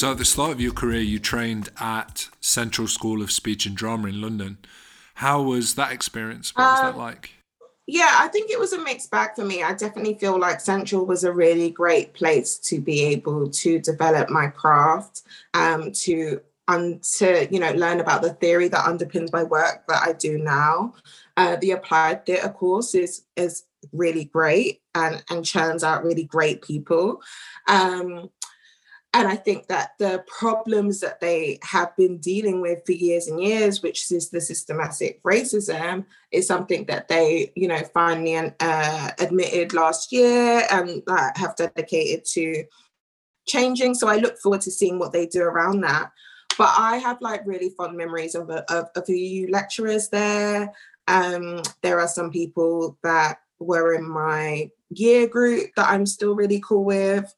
So, at the start of your career, you trained at Central School of Speech and Drama in London. How was that experience? What was that um, like? Yeah, I think it was a mixed bag for me. I definitely feel like Central was a really great place to be able to develop my craft, um, to and to you know learn about the theory that underpins my work that I do now. Uh, the applied theatre course is is really great and and churns out really great people. Um, and I think that the problems that they have been dealing with for years and years, which is the systematic racism, is something that they, you know, finally uh, admitted last year and uh, have dedicated to changing. So I look forward to seeing what they do around that. But I have like really fond memories of a, of, a few lecturers there. Um, there are some people that were in my year group that I'm still really cool with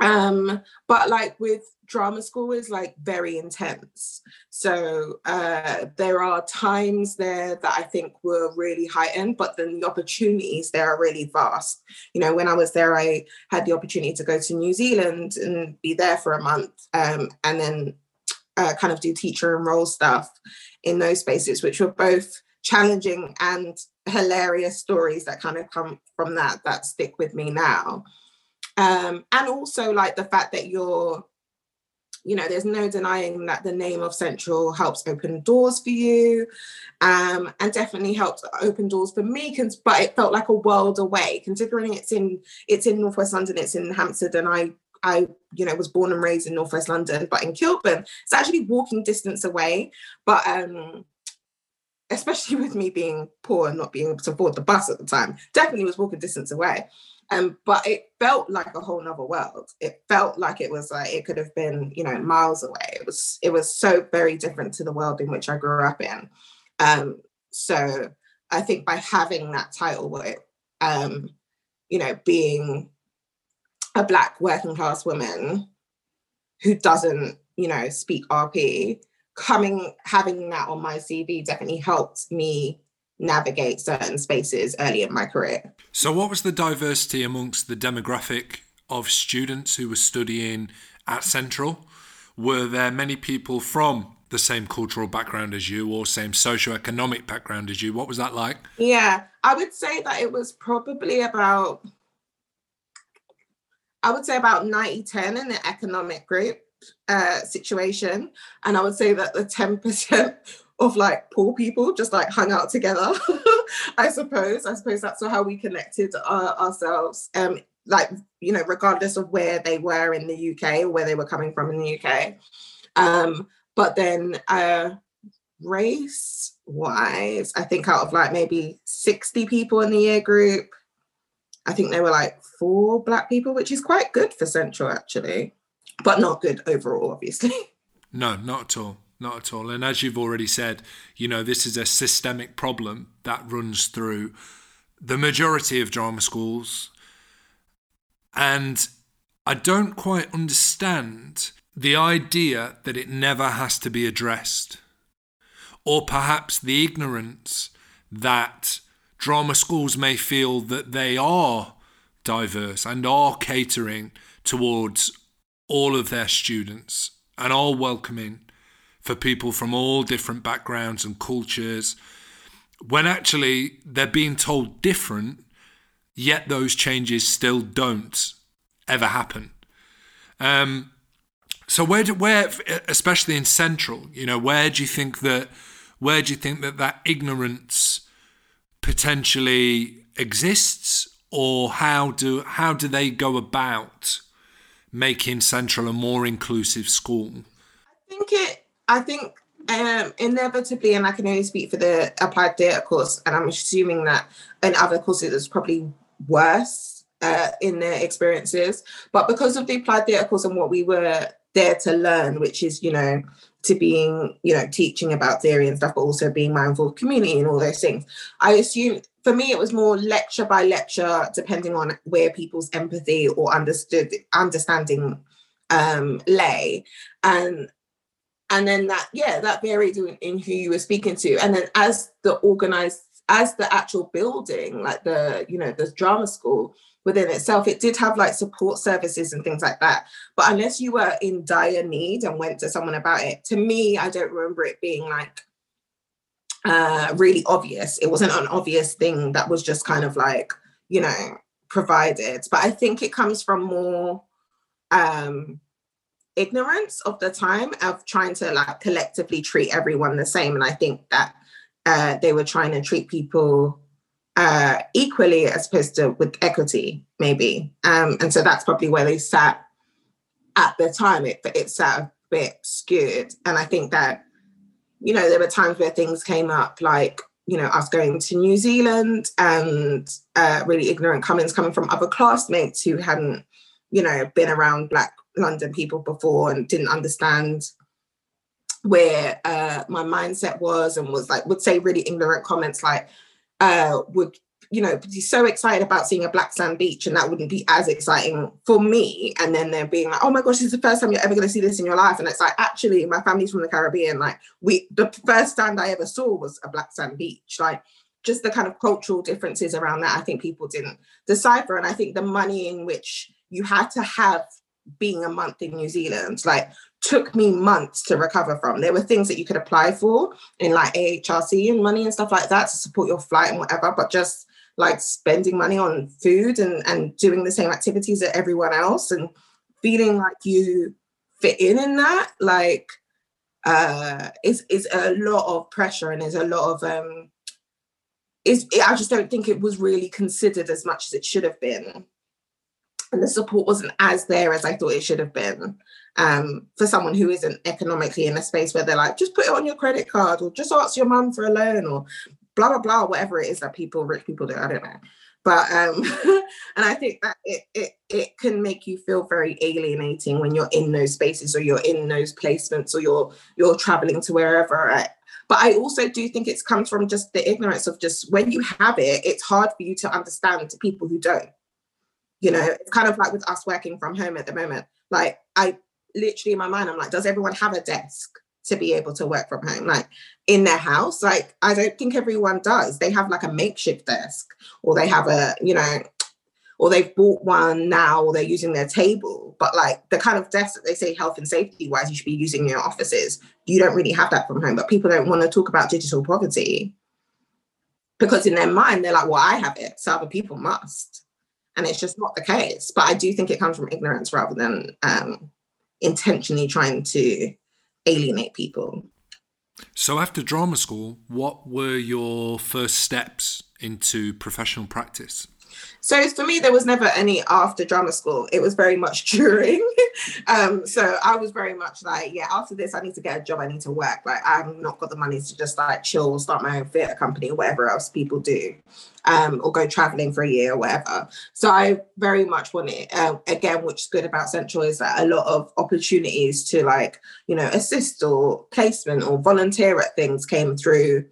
um but like with drama school is like very intense. So uh there are times there that i think were really heightened but then the opportunities there are really vast. You know when i was there i had the opportunity to go to new zealand and be there for a month um and then uh, kind of do teacher and role stuff in those spaces which were both challenging and hilarious stories that kind of come from that that stick with me now um, and also like the fact that you're you know there's no denying that the name of central helps open doors for you um, and definitely helped open doors for me but it felt like a world away. Considering it's in it's in northwest london it's in hampstead and i i you know was born and raised in northwest london but in kilburn it's actually walking distance away. But um especially with me being poor and not being able to afford the bus at the time definitely was walking distance away um, but it felt like a whole nother world. It felt like it was like it could have been, you know, miles away. It was it was so very different to the world in which I grew up in. Um, so I think by having that title, um, you know, being a black working class woman who doesn't, you know, speak RP, coming having that on my CV definitely helped me navigate certain spaces early in my career. So, what was the diversity amongst the demographic of students who were studying at Central? Were there many people from the same cultural background as you or same socio-economic background as you? What was that like? Yeah, I would say that it was probably about I would say about 90-10 in the economic group uh, situation. And I would say that the 10% of like poor people just like hung out together i suppose. I suppose that's how we connected uh, ourselves um like you know regardless of where they were in the uk or where they were coming from in the uk um but then uh race wise i think out of like maybe 60 people in the year group i think there were like four black people which is quite good for central actually but not good overall obviously no not at all not at all. And as you've already said, you know, this is a systemic problem that runs through the majority of drama schools. And I don't quite understand the idea that it never has to be addressed, or perhaps the ignorance that drama schools may feel that they are diverse and are catering towards all of their students and are welcoming for people from all different backgrounds and cultures when actually they're being told different, yet those changes still don't ever happen. Um, so where do, where especially in central, you know, where do you think that where do you think that that ignorance potentially exists, or how do how do they go about making central a more inclusive school? I think it I think um, inevitably, and I can only speak for the applied theatre course, and I'm assuming that in other courses it's probably worse uh, in their experiences. But because of the applied theatre course and what we were there to learn, which is, you know, to being, you know, teaching about theory and stuff, but also being mindful of community and all those things. I assume for me it was more lecture by lecture, depending on where people's empathy or understood understanding um lay. And and then that yeah that varied in, in, who you were speaking to and then as the organized as the actual building, like the, you know, the drama school within itself, it did have like support services and things like that. But unless you were in dire need and went to someone about it, to me, I don't remember it being like uh really obvious. It wasn't an obvious thing that was just kind of like, you know, provided. But I think it comes from more um ignorance of the time of trying to like collectively treat everyone the same. And I think that uh, they were trying to treat people uh, equally as opposed to with equity, maybe. Um, and so that's probably where they sat at the time. It, it sat a bit skewed. And I think that, you know, there were times where things came up like, you know, us going to New Zealand and uh, really ignorant comments coming from other classmates who hadn't, you know, been around Black London people before and didn't understand where uh, my mindset was and was like would say really ignorant comments like uh, would you know be so excited about seeing a black sand beach and that wouldn't be as exciting for me. And then they're being like oh my gosh this is the first time you're ever going to see this in your life. And it's like actually my family's from the caribbean. Like we the first sand i ever saw was a black sand beach. Like just the kind of cultural differences around that i think people didn't decipher. And i think the money in which you had to have being a month in New Zealand, like took me months to recover from. There were things that you could apply for in like AHRC and money and stuff like that to support your flight and whatever, but just like spending money on food and, and doing the same activities that everyone else and feeling like you fit in in that, like uh is is a lot of pressure and there's a lot of um is I just don't think it was really considered as much as it should have been. And the support wasn't as there as I thought it should have been um, for someone who isn't economically in a space where they're like, just put it on your credit card or just ask your mum for a loan or blah, blah, blah, whatever it is that people, rich people do. I don't know. But, um, and I think that it, it, it can make you feel very alienating when you're in those spaces or you're in those placements or you're, you're traveling to wherever. But I also do think it comes from just the ignorance of just when you have it, it's hard for you to understand to people who don't you know, it's kind of like with us working from home at the moment. Like I literally in my mind, I'm like, does everyone have a desk to be able to work from home? Like in their house? Like I don't think everyone does. They have like a makeshift desk or they have a, you know, or they've bought one now or they're using their table. But like the kind of desk that they say health and safety wise you should be using in your offices, you don't really have that from home. But people don't want to talk about digital poverty because in their mind they're like, well, I have it, so other people must and it's just not the case. But I do think it comes from ignorance rather than um, intentionally trying to alienate people. So after drama school, what were your first steps into professional practice? So for me, there was never any after drama school. It was very much during. um, so I was very much like, yeah, after this, I need to get a job. I need to work. Like I've not got the money to just like chill, start my own theatre company or whatever else people do, um, or go traveling for a year or whatever. So I very much wanted, uh, again, which is good about Central is that a lot of opportunities to like, you know, assist or placement or volunteer at things came through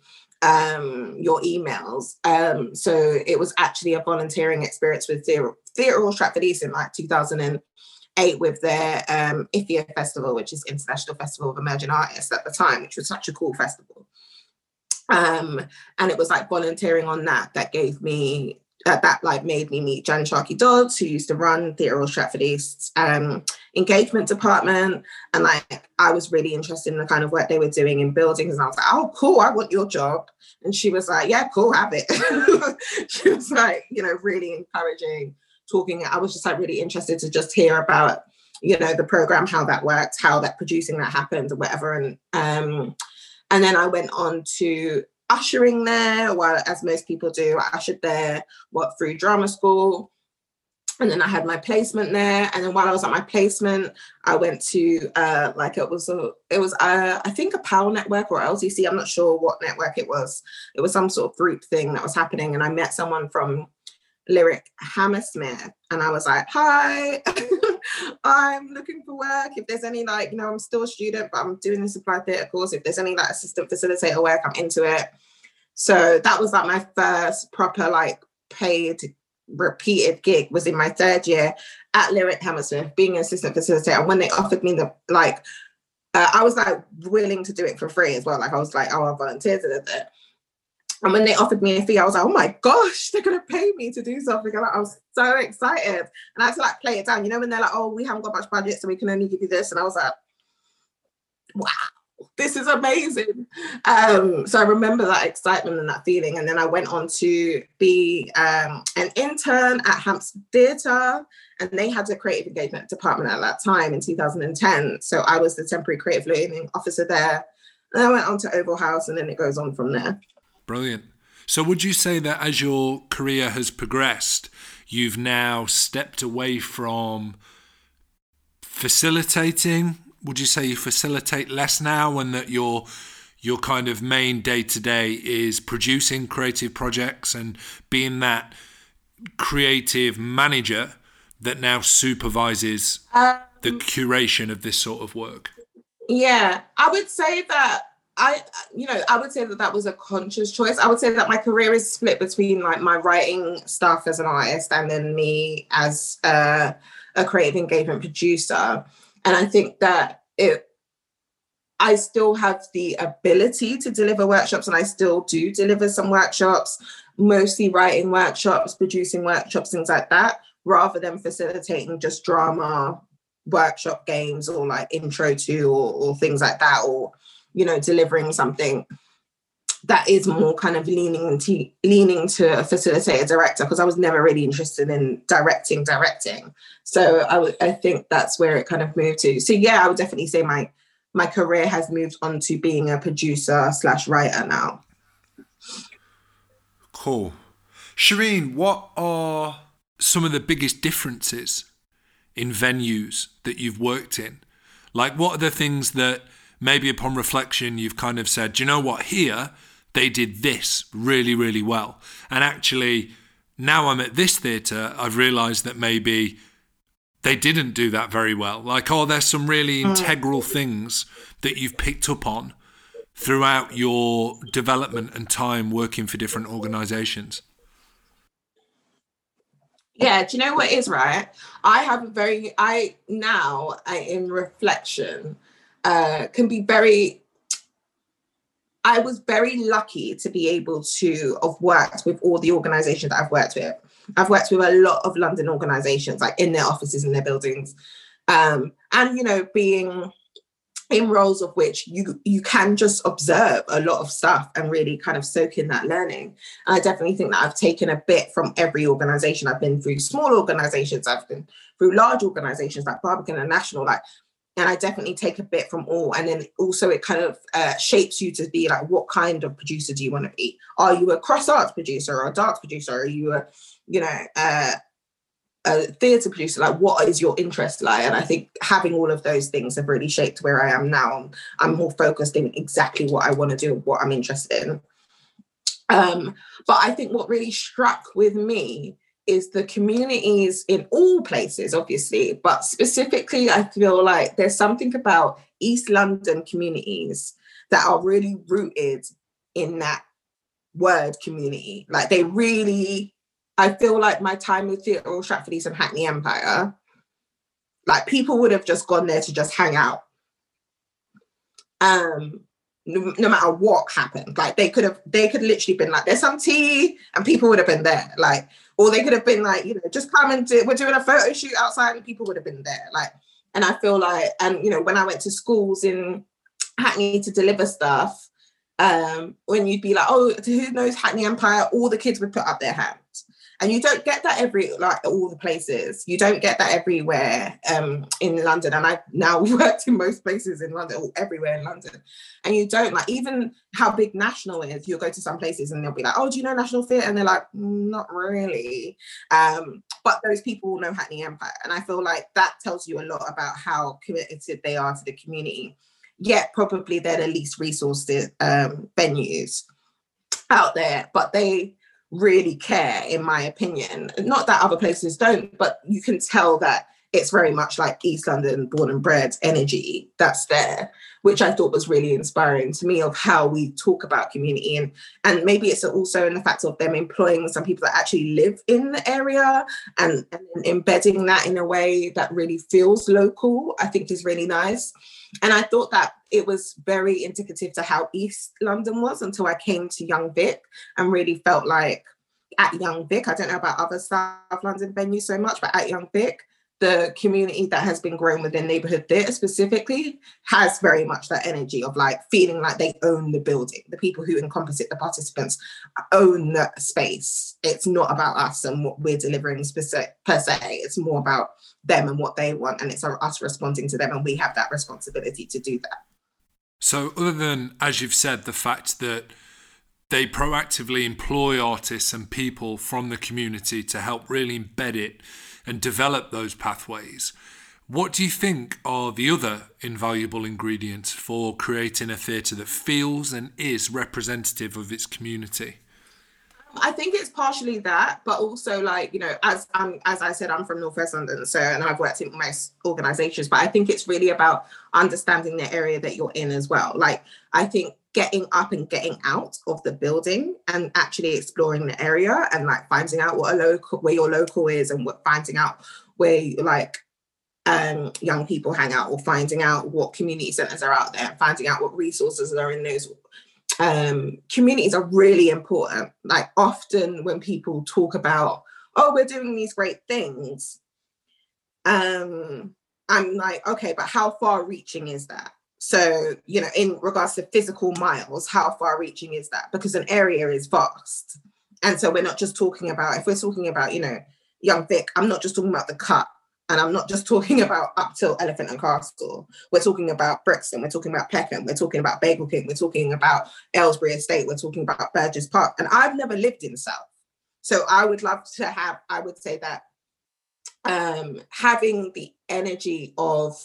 um, your emails. Um, so it was actually a volunteering experience with Theatre, Theatre Royal Stratford East in like 2008 with their um, IFEA Festival, which is International Festival of Emerging Artists at the time, which was such a cool festival. Um, and it was like volunteering on that that gave me that, that like made me meet Jan Sharkey Dodds, who used to run Theatre Royal Stratford East's um, engagement department. And like I was really interested in the kind of work they were doing in buildings. And I was like, oh, cool, I want your job. And she was like, yeah, cool, have it. she was like, you know, really encouraging, talking. I was just like really interested to just hear about, you know, the program, how that worked, how that producing that happened or whatever. And um, and then I went on to ushering there, well, as most people do, I ushered there, worked through drama school. And then I had my placement there. And then while I was at my placement, I went to uh, like it was a it was uh, I think a Power Network or LTC. I'm not sure what network it was. It was some sort of group thing that was happening. And I met someone from Lyric Hammersmith. And I was like, hi, I'm looking for work. If there's any like, you know, I'm still a student, but I'm doing this applied theatre course. If there's any like assistant facilitator work, I'm into it. So that was like my first proper like paid repeated gig was in my third year at Lyric Hammersmith, being an assistant facilitator. And when they offered me the like, uh, I was like willing to do it for free as well. Like I was like, oh, I volunteered. Da, da, da. And when they offered me a fee, I was like, oh my gosh, they're gonna pay me to do something. And I was so excited. And I had to like play it down. You know, when they're like, oh, we haven't got much budget, so we can only give you this. And I was like, wow, this is amazing. Um, so I remember that excitement and that feeling. And then I went on to be um, an intern at Hampstead Theatre, and they had a creative engagement department at that time in 2010. So I was the temporary creative learning officer there. And I went on to Oval House, and then it goes on from there. Brilliant. So would you say that as your career has progressed, you've now stepped away from facilitating would you say you facilitate less now and that your your kind of main day to day is producing creative projects and being that creative manager that now supervises um, the curation of this sort of work? Yeah, I would say that I, you know, I would say that that was a conscious choice. I would say that my career is split between like my writing stuff as an artist and then me as a, a creative engagement producer. And I think that it I still have the ability to deliver workshops and I still do deliver some workshops, mostly writing workshops, producing workshops, things like that, rather than facilitating just drama workshop games or like intro to or, or things like that, or you know, delivering something that is more kind of leaning into leaning to facilitate a director because I was never really interested in directing directing. So I, w- I think that's where it kind of moved to. So yeah, I would definitely say my my career has moved on to being a producer slash writer now. Cool. Shereen, what are some of the biggest differences in venues that you've worked in? Like, what are the things that maybe upon reflection you've kind of said, you know what, here they did this really, really well. And actually, now I'm at this theatre, I've realised that maybe they didn't do that very well. Like, oh, there's some really hmm. integral things that you've picked up on throughout your development and time working for different organizations. Yeah, do you know what is right? I have a very, I now, I, in reflection, uh, can be very I was very lucky to be able to have worked with all the organizations that I've worked with. I've worked with a lot of London organizations, like in their offices in their buildings. Um, and you know, being in roles of which you you can just observe a lot of stuff and really kind of soak in that learning. And I definitely think that I've taken a bit from every organization. I've been through small organizations, I've been through large organizations like Barbican International. Like and I definitely take a bit from all. And then also it kind of uh, shapes you to be like, what kind of producer do you want to be? Are you a cross arts producer or a dance producer? Are you a, you know, uh, a theatre producer? Like, what is your interest like? And I think having all of those things have really shaped where I am now. I'm more focused in exactly what I want to do, what I'm interested in. Um, but I think what really struck with me is the communities in all places, obviously, but specifically, I feel like there's something about East London communities that are really rooted in that word community. Like they really, I feel like my time with Theatre Royal Stratford East and Hackney Empire, like people would have just gone there to just hang out. Um, no, no, matter what happened. Like they could have, they could literally been like, there's some tea, and people would have been there. Like or they could have been like, you know, just come and do, we're doing a photo shoot outside and people would have been there. Like, and I feel like, and you know, when I went to schools in Hackney to deliver stuff, um, when you'd be like, oh, who knows Hackney Empire, all the kids would put up their hands and you don't get that every like all the places. You don't get that everywhere um in london. And i've now worked in most places in london or everywhere in london. And you don't like even how big national is you'll go to some places and they'll be like oh do you know national theatre? And they're like not really. Um but those people know hackney empire. And i feel like that tells you a lot about how committed they are to the community. Yet probably they're the least resourced um venues out there. But they really care, in my opinion. Not that other places don't, but you can tell that it's very much like East London born and bred energy that's there, which I thought was really inspiring to me of how we talk about community and and maybe it's also in the fact of them employing some people that actually live in the area and, and embedding that in a way that really feels local. I think is really nice. And I thought that it was very indicative to how East London was until I came to Young Vic and really felt like at Young Vic, I don't know about other South London venues so much, but at Young Vic, the community that has been grown within neighborhood theatre specifically has very much that energy of like feeling like they own the building. The people who encompass it, the participants, own the space. It's not about us and what we're delivering specific, per se. It's more about them and what they want, and it's us responding to them, and we have that responsibility to do that. So, other than as you've said, the fact that they proactively employ artists and people from the community to help really embed it and develop those pathways. What do you think are the other invaluable ingredients for creating a theatre that feels and is representative of its community? I think it's partially that, but also like you know, as I'm as I said, I'm from Northwest London, so and I've worked in most organisations, but I think it's really about understanding the area that you're in as well. Like I think getting up and getting out of the building and actually exploring the area and like finding out what a local where your local is and what finding out where like um, young people hang out or finding out what community centers are out there finding out what resources are in those um, communities are really important like often when people talk about oh we're doing these great things um i'm like okay but how far reaching is that so, you know, in regards to physical miles, how far reaching is that? Because an area is vast. And so we're not just talking about, if we're talking about, you know, Young Vic, I'm not just talking about the cut. And I'm not just talking about up till Elephant and Castle. We're talking about Brixton. We're talking about Peckham. We're talking about Bagel King. We're talking about Aylesbury Estate. We're talking about Burgess Park. And I've never lived in South. So I would love to have, I would say that um, having the energy of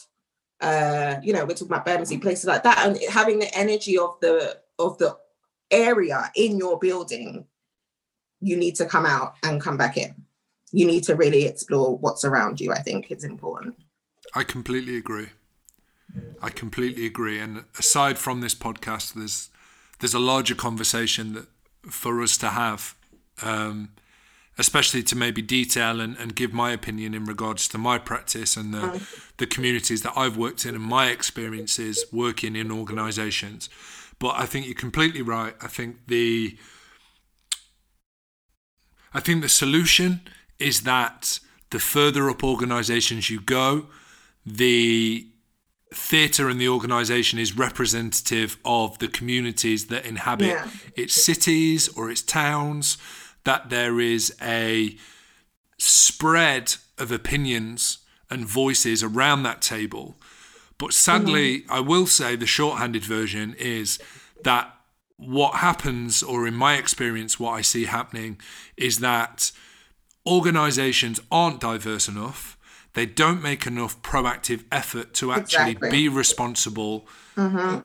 uh, you know, we're talking about Bermondsey, places like that, and having the energy of the of the area in your building, you need to come out and come back in. You need to really explore what's around you. I think is important. I completely agree. I completely agree. And aside from this podcast, there's there's a larger conversation that for us to have. Um, especially to maybe detail and, and give my opinion in regards to my practice and the, the communities that I've worked in and my experiences working in organizations. But I think you're completely right. I think the I think the solution is that the further up organizations you go, the theatre and the organisation is representative of the communities that inhabit yeah. its cities or its towns that there is a spread of opinions and voices around that table. But sadly, mm-hmm. I will say the shorthanded version is that what happens, or in my experience, what I see happening, is that organizations aren't diverse enough. They don't make enough proactive effort to actually exactly. be responsible mm-hmm.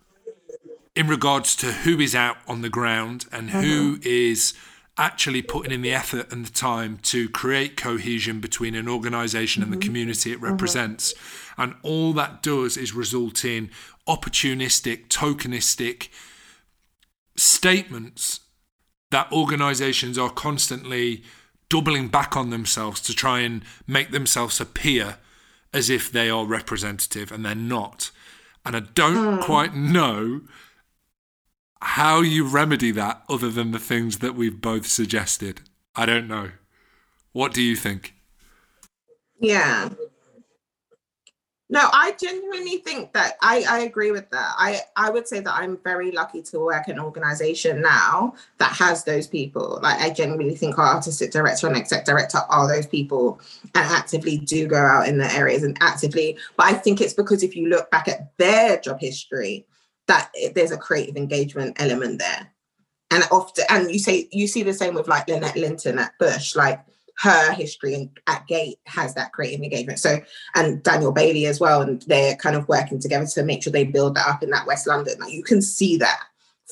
in regards to who is out on the ground and mm-hmm. who is actually putting in the effort and the time to create cohesion between an organization mm-hmm. and the mm-hmm. community it mm-hmm. represents. And all that does is result in opportunistic, tokenistic statements that organizations are constantly doubling back on themselves to try and make themselves appear as if they are representative and they're not. And I don't mm. quite know how you remedy that other than the things that we've both suggested. I don't know. What do you think? Yeah. No, I genuinely think that I, I agree with that. I, I would say that I'm very lucky to work in an organization now that has those people. Like I genuinely think our artistic director and exec director are those people and actively do go out in the areas and actively. But I think it's because if you look back at their job history, that there's a creative engagement element there. And often, and you say you see the same with like Lynette Linton at Bush, like her history at Gate has that creative engagement. So, and Daniel Bailey as well, and they're kind of working together to make sure they build that up in that West London. Like you can see that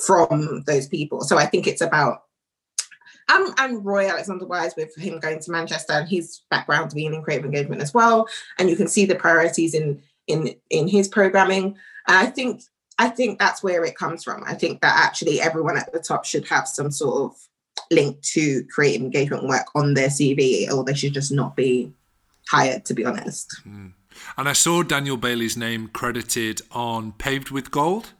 from those people. So I think it's about Um, and Roy Alexander Weise with him going to Manchester and his background being in creative engagement as well. And you can see the priorities in in in his programming. And I think I think that's where it comes from. I think that actually everyone at the top should have some sort of link to creative engagement work on their CV, or they should just not be hired, to be honest. Mm. And I saw Daniel Bailey's name credited on Paved with Gold.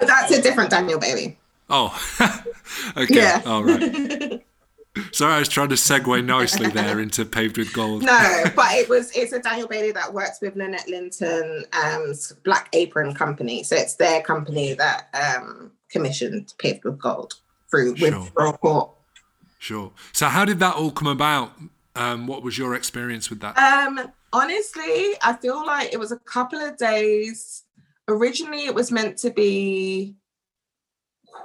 Oh, that's a different Daniel Bailey. Oh, okay. Yeah. All right. Sorry, I was trying to segue nicely there into Paved with Gold. No, but it was it's a Daniel Bailey that works with Lynette Linton um Black Apron Company. So it's their company that um commissioned Paved with Gold sure. with Court. Sure. So how did that all come about? Um, what was your experience with that? Um, honestly, I feel like it was a couple of days. Originally, it was meant to be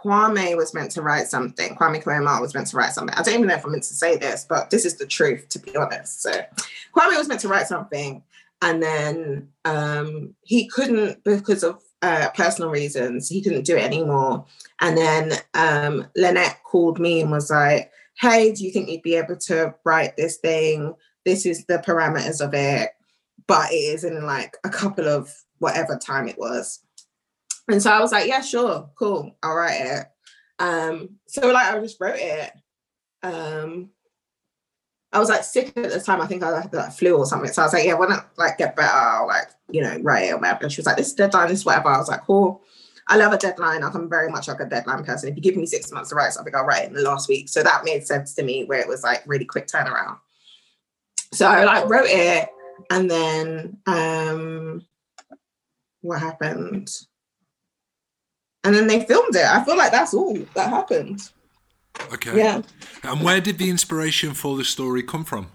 Kwame was meant to write something. Kwame Kwei-Armah was meant to write something. I don't even know if I'm meant to say this, but this is the truth, to be honest. So Kwame was meant to write something, and then um, he couldn't because of uh, personal reasons. He couldn't do it anymore. And then um, Lynette called me and was like, "Hey, do you think you'd be able to write this thing? This is the parameters of it, but it is in like a couple of whatever time it was." And so I was like, yeah, sure, cool, I'll write it. Um, so like I just wrote it. Um, I was like sick at the time. I think I had like flu or something. So I was like, yeah, when I like get better, I'll like, you know, write it or whatever. And she was like, this is deadline, this is whatever. I was like, cool. I love a deadline. I'm very much like a deadline person. If you give me six months to write something, I'll write it in the last week. So that made sense to me where it was like really quick turnaround. So I like wrote it and then um what happened? and then they filmed it. I feel like that's all that happened. Okay. Yeah. And where did the inspiration for the story come from?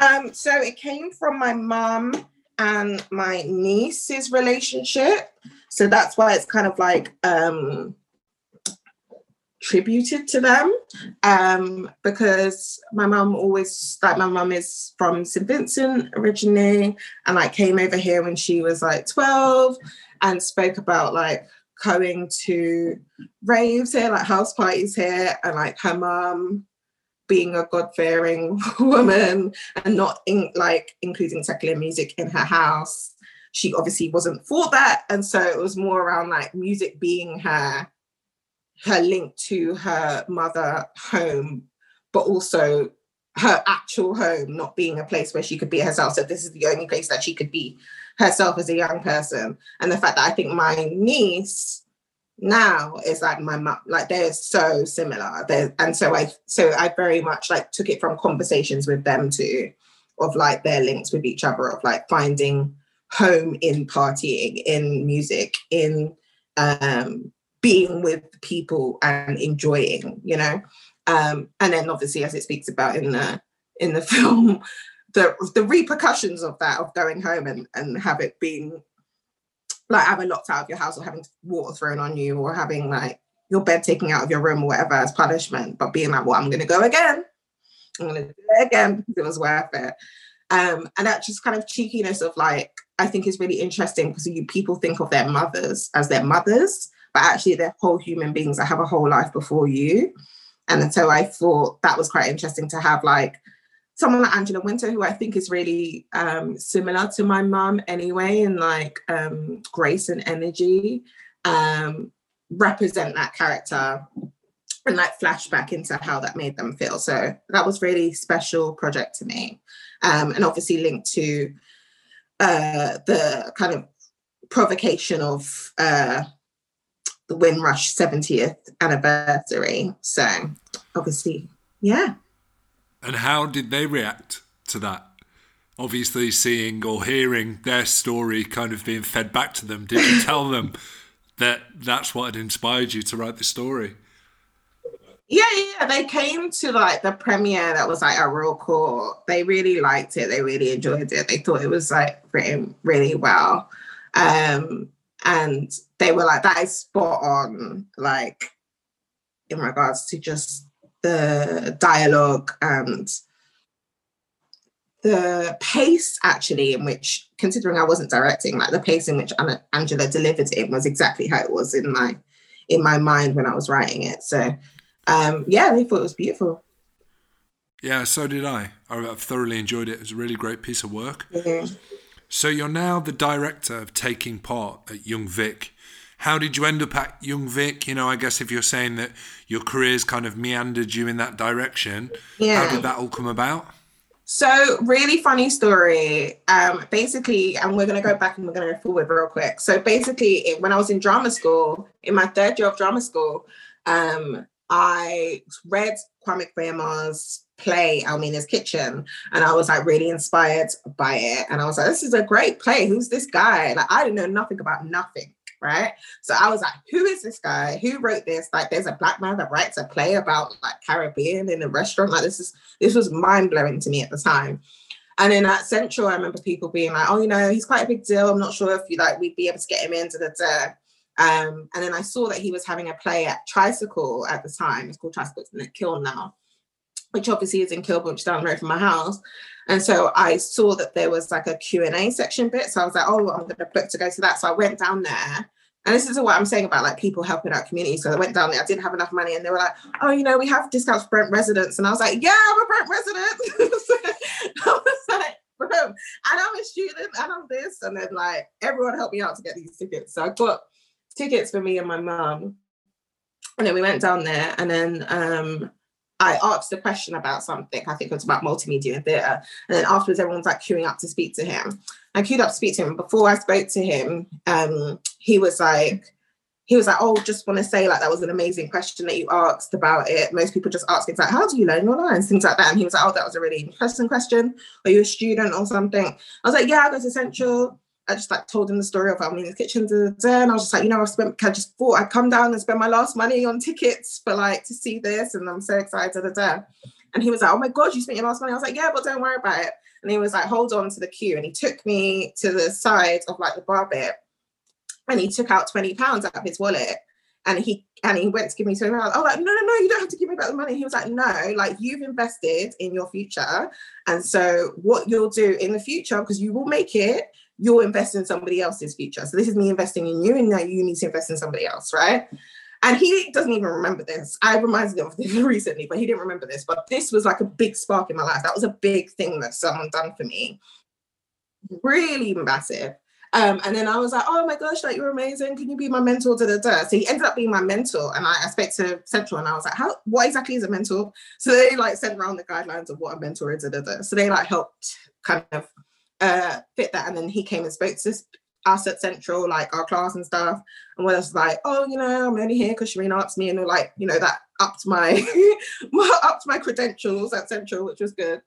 Um, so it came from my mom and my niece's relationship. So that's why it's kind of like um tributed to them. Um, because my mom always like my mom is from St. Vincent originally, and I came over here when she was like 12 and spoke about like going to raves here, like house parties here, and like her mum being a God-fearing woman and not in, like including secular music in her house. She obviously wasn't for that, and so it was more around like music being her her link to her mother home, but also her actual home not being a place where she could be herself. So this is the only place that she could be herself as a young person. And the fact that I think my niece now is like my mom, like they're so similar. They're, and so I so I very much like took it from conversations with them too, of like their links with each other, of like finding home in partying, in music, in um being with people and enjoying, you know. Um, and then obviously as it speaks about in the in the film, the the repercussions of that of going home and and have it being like having locked out of your house or having water thrown on you or having like your bed taken out of your room or whatever as punishment, but being like, well, I'm gonna go again. I'm gonna do it again because it was worth it. Um, and that just kind of cheekiness of like, I think is really interesting because you people think of their mothers as their mothers, but actually they're whole human beings that have a whole life before you. And so I thought that was quite interesting to have like someone like Angela Wynter, who I think is really um, similar to my mum anyway, in like um, grace and energy, um, represent that character and like flashback into how that made them feel. So that was really special project to me, um, and obviously linked to uh, the kind of provocation of uh, the Windrush 70th anniversary. So obviously, yeah. And how did they react to that? Obviously, seeing or hearing their story kind of being fed back to them, did you tell them that that's what had inspired you to write the story? Yeah, yeah, they came to like the premiere that was like a real cool. They really liked it. They really enjoyed it. They thought it was like written really well. Um, and they were like, that is spot on, like in regards to just the dialogue and the pace actually in which considering i wasn't directing like the pace in which Anna, angela delivered it was exactly how it was in my in my mind when i was writing it so um, yeah, they thought it was beautiful. Yeah, so did I. I've thoroughly enjoyed it. It was a really great piece of work. Mm-hmm. So you're now the director of Taking Part at Young Vic. How did you end up at Young Vic? You know, I guess if you're saying that your career's kind of meandered you in that direction, yeah. how did that all come about? So, really funny story. Um, basically, and we're going to go back and we're going to go forward real quick. So, basically, it, when I was in drama school, in my third year of drama school, um, I read Kwame Kwei-Armah's play Elmina's Kitchen, and I was like really inspired by it. And I was like, this is a great play. Who's this guy? Like, I didn't know nothing about nothing right? So I was like, who is this guy? Who wrote this? Like, there's a black man that writes a play about like Caribbean in a restaurant. Like, this is this was mind blowing to me at the time. And then at Central, I remember people being like, oh, you know, he's quite a big deal. I'm not sure if you like we'd be able to get him into the uh, um, and then I saw that he was having a play at Tricycle at the time. It's called Tricycle, it's in Kiln now, which obviously is in Kilburn, down the road from my house. And so I saw that there was like a Q&A section bit. So I was like, oh, I'm going to book to go to that. So I went down there. And this is what I'm saying about like people helping out communities. So I went down there, I didn't have enough money. And they were like, oh, you know, we have discounts for Brent residents. And I was like, yeah, I'm a Brent resident. I was like, Bro, and I'm a student and I'm this. And then like everyone helped me out to get these tickets. So I got tickets for me and my mum. And then we went down there and then um, I asked a question about something. I think it was about multimedia and theatre. And then afterwards, everyone's like queuing up to speak to him. I queued up to speak to him. Before I spoke to him, um, he was like, he was like, oh, just want to say like that was an amazing question that you asked about it. Most people just ask things like, how do you learn your lines? Things like that. And he was like, oh, that was a really interesting question. Are you a student or something? I was like, yeah, I go to Central. I just like told him the story of I'm in the Kitchen, da da. and I was just like, you know, I've spent, I just thought I'd come down and spend my last money on tickets for like to see this, and I'm so excited. Da, da. And he was like, oh my god, you spent your last money. I was like, yeah, but don't worry about it. And he was like, hold on to the queue, and he took me to the side of like the bar bit, and he took out twenty pounds out of his wallet, and he and he went to give me 20 pounds. I was like, no, no, no, you don't have to give me back the money. He was like, no, like you've invested in your future. And so what you'll do in the future, because you will make it, you're investing in somebody else's future. So this is me investing in you, and now you need to invest in somebody else, right? And he doesn't even remember this. I reminded him of this recently, but he didn't remember this. But this was like a big spark in my life. That was a big thing that someone done for me. Really massive. Um, and then I was like, oh my gosh, like you're amazing. Can you be my mentor? Da, da, da. So he ended up being my mentor. And I, I spoke to Central and I was like, how what exactly is a mentor? So they like sent around the guidelines of what a mentor is. Da, da, da. So they like helped kind of uh, fit that. And then he came and spoke to us at Central, like our class and stuff. And I was like, oh, you know, I'm only here because Sharina asked me, and like, you know, that upped my, upped my credentials at Central, which was good.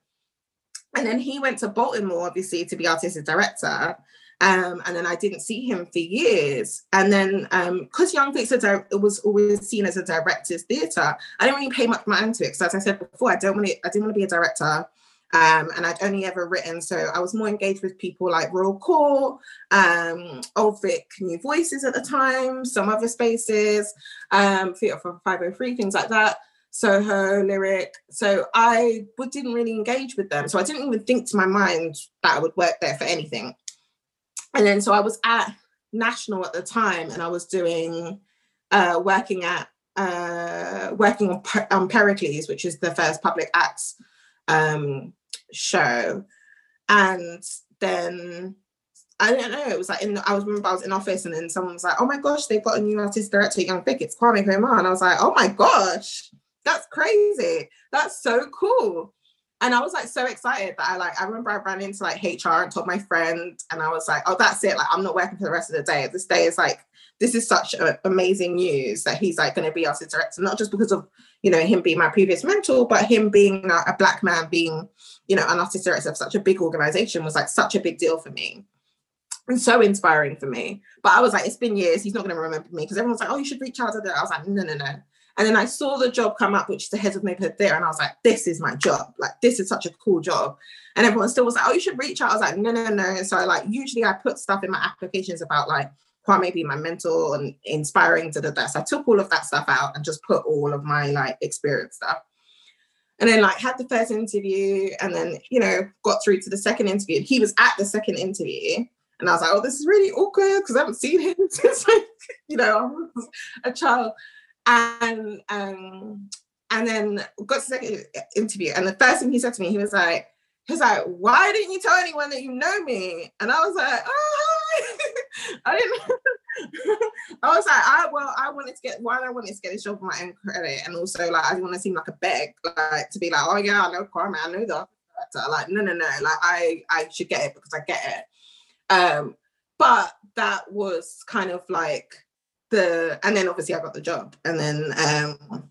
And then he went to Baltimore, obviously, to be artistic director. Um, and then I didn't see him for years. And then because um, Young Vic's di- was always seen as a director's theatre, I didn't really pay much mind to it. Because as I said before, I don't want to. I didn't want to be a director. Um, and I'd only ever written, so I was more engaged with people like Royal Court, um, Old Vic New Voices at the time, some other spaces, um, Theatre for 503, things like that. Soho, Lyric. So I didn't really engage with them. So I didn't even think to my mind that I would work there for anything. And then so I was at National at the time and I was doing, uh, working at, uh, working on, on Pericles, which is the first public acts um, show. And then I don't know. It was like in I was remember I was in office and then someone was like, "Oh my gosh, they've got a new artist director, Young Vic. It's Kwame Kwei-Armah." And I was like, "Oh my gosh, that's crazy. That's so cool." And I was like so excited that I like I remember I ran into like HR and told my friend, and I was like, "Oh, that's it. Like I'm not working for the rest of the day. This day is like this is such a, amazing news that he's like going to be artist director, not just because of you know him being my previous mentor, but him being a, a black man being you know, an artist director of such a big organization was like such a big deal for me and so inspiring for me. But I was like, it's been years. He's not going to remember me because everyone's like, oh, you should reach out to that. I was like, no, no, no. And then I saw the job come up, which is the head of neighborhood there, and I was like, this is my job. Like, this is such a cool job. And everyone still was like, oh, you should reach out. I was like, no, no, no. So I like usually I put stuff in my applications about like Kwame being my mentor and inspiring to the best. I took all of that stuff out and just put all of my like experience stuff and then like had the first interview and then you know got through to the second interview he was at the second interview and i was like oh this is really awkward because i haven't seen him since like you know i was a child and um and then got to second interview. And the first thing he said to me, he was like, he was like, why didn't you tell anyone that you know me? And I was like, oh, I didn't. I was like, I well, I wanted to get one, I wanted to get this job on my own credit, and also like I didn't want to seem like a beg, like to be like, oh yeah, I know Kwame, I know the director. Like, no, no, no, like I I should get it because I get it. Um, but that was kind of like the, and then obviously I got the job, and then um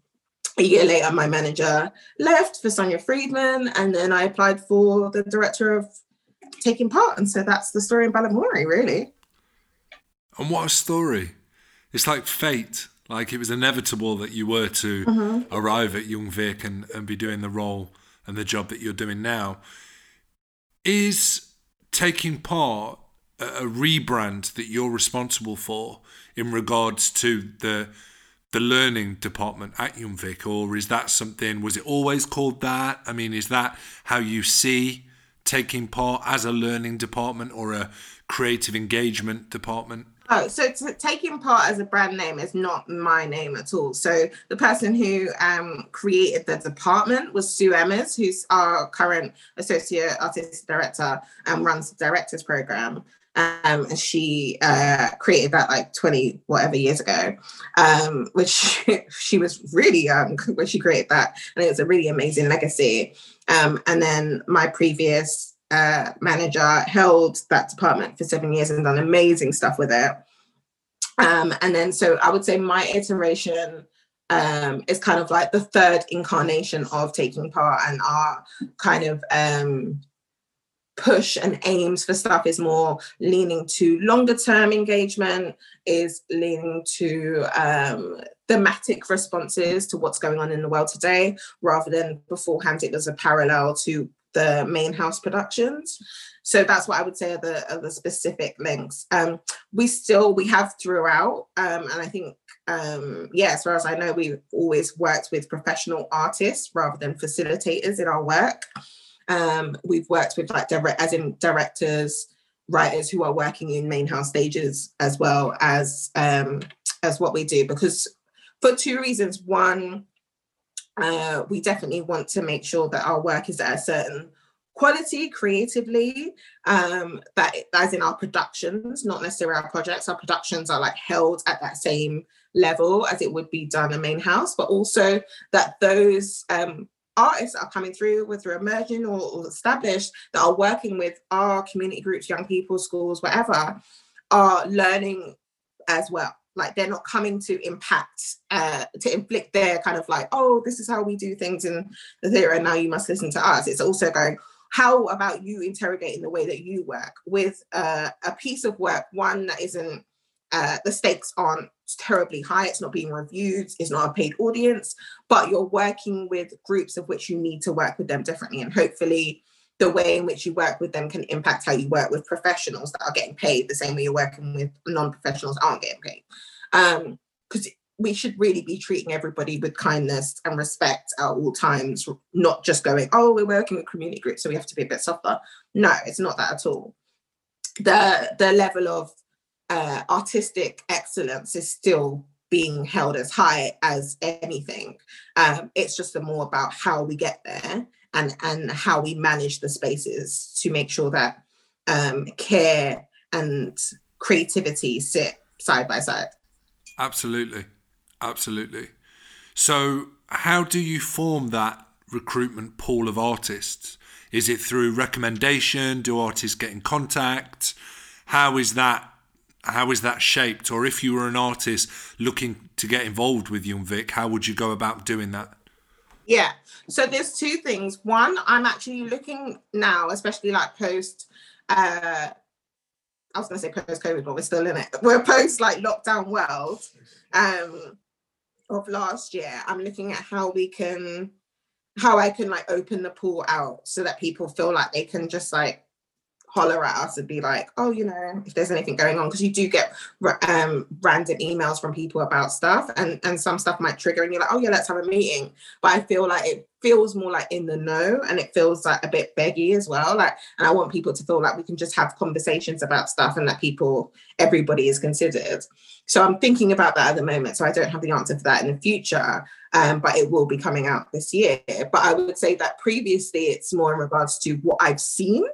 a year later, my manager left for Sonia Friedman, and then I applied for the director of Taking Part. And so that's the story in Balamory, really. And what a story! It's like fate. Like it was inevitable that you were to mm-hmm. arrive at Young Vic and, and be doing the role and the job that you're doing now. Is taking part a rebrand that you're responsible for in regards to the the learning department at Vic, or is that something? Was it always called that? I mean, is that how you see taking part as a learning department or a creative engagement department? Oh, so taking part as a brand name is not my name at all. So the person who um, created the department was Sue Emmas, who's our current associate artistic director and runs the directors program um, and she uh, created that like 20 whatever years ago, um, which she, was really young when she created that. And it was a really amazing legacy. Um, and then my previous uh, manager held that department for seven years and done amazing stuff with it. Um, and then, so I would say my iteration um, is kind of like the third incarnation of taking part and our kind of um, push and aims for stuff is more leaning to longer term engagement, is leaning to um, thematic responses to what's going on in the world today, rather than beforehand it was a parallel to the main house productions. So that's what I would say are the, are the specific links. Um, we still, we have throughout, um, and I think, um, yeah, as far as I know, we've always worked with professional artists rather than facilitators in our work. Um, we've worked with like direct, as in directors, writers who are working in main house stages as well as um, as what we do because for two reasons. One, uh, we definitely want to make sure that our work is at a certain quality creatively um that as in our productions not necessarily our projects our productions are like held at that same level as it would be done in main house but also that those um artists that are coming through, whether emerging or, or established, that are working with our community groups, young people, schools, whatever, are learning as well. Like they're not coming to impact, uh, to inflict their kind of like, oh, this is how we do things in the theatre, and now you must listen to us. It's also going, how about you interrogating the way that you work with uh, a piece of work, one that isn't uh, the stakes aren't terribly high. It's not being reviewed. It's not a paid audience, but you're working with groups of which you need to work with them differently. And hopefully, the way in which you work with them can impact how you work with professionals that are getting paid the same way you're working with non-professionals aren't getting paid. Because um, we should really be treating everybody with kindness and respect at all times, not just going, oh, we're working with community groups, so we have to be a bit softer. No, it's not that at all. The the level of uh, artistic excellence is still being held as high as anything. Um, it's just more about how we get there and and how we manage the spaces to make sure that um, care and creativity sit side by side. Absolutely, absolutely. So, how do you form that recruitment pool of artists? Is it through recommendation? Do artists get in contact? How is that how is that shaped? Or if you were an artist looking to get involved with Young Vic, how would you go about doing that? Yeah. So there's two things. One, I'm actually looking now, especially like post uh I was gonna say post COVID, but we're still in it. We're post like lockdown world um of last year. I'm looking at how we can how I can like open the pool out so that people feel like they can just like holler at us and be like, oh, you know, if there's anything going on, because you do get um, random emails from people about stuff, and and some stuff might trigger, and you're like, oh yeah, let's have a meeting. But I feel like it feels more like in the know, and it feels like a bit beggy as well. Like, and I want people to feel like we can just have conversations about stuff, and that people, everybody is considered. So I'm thinking about that at the moment. So I don't have the answer for that in the future. Um, but it will be coming out this year. But I would say that previously it's more in regards to what I've seen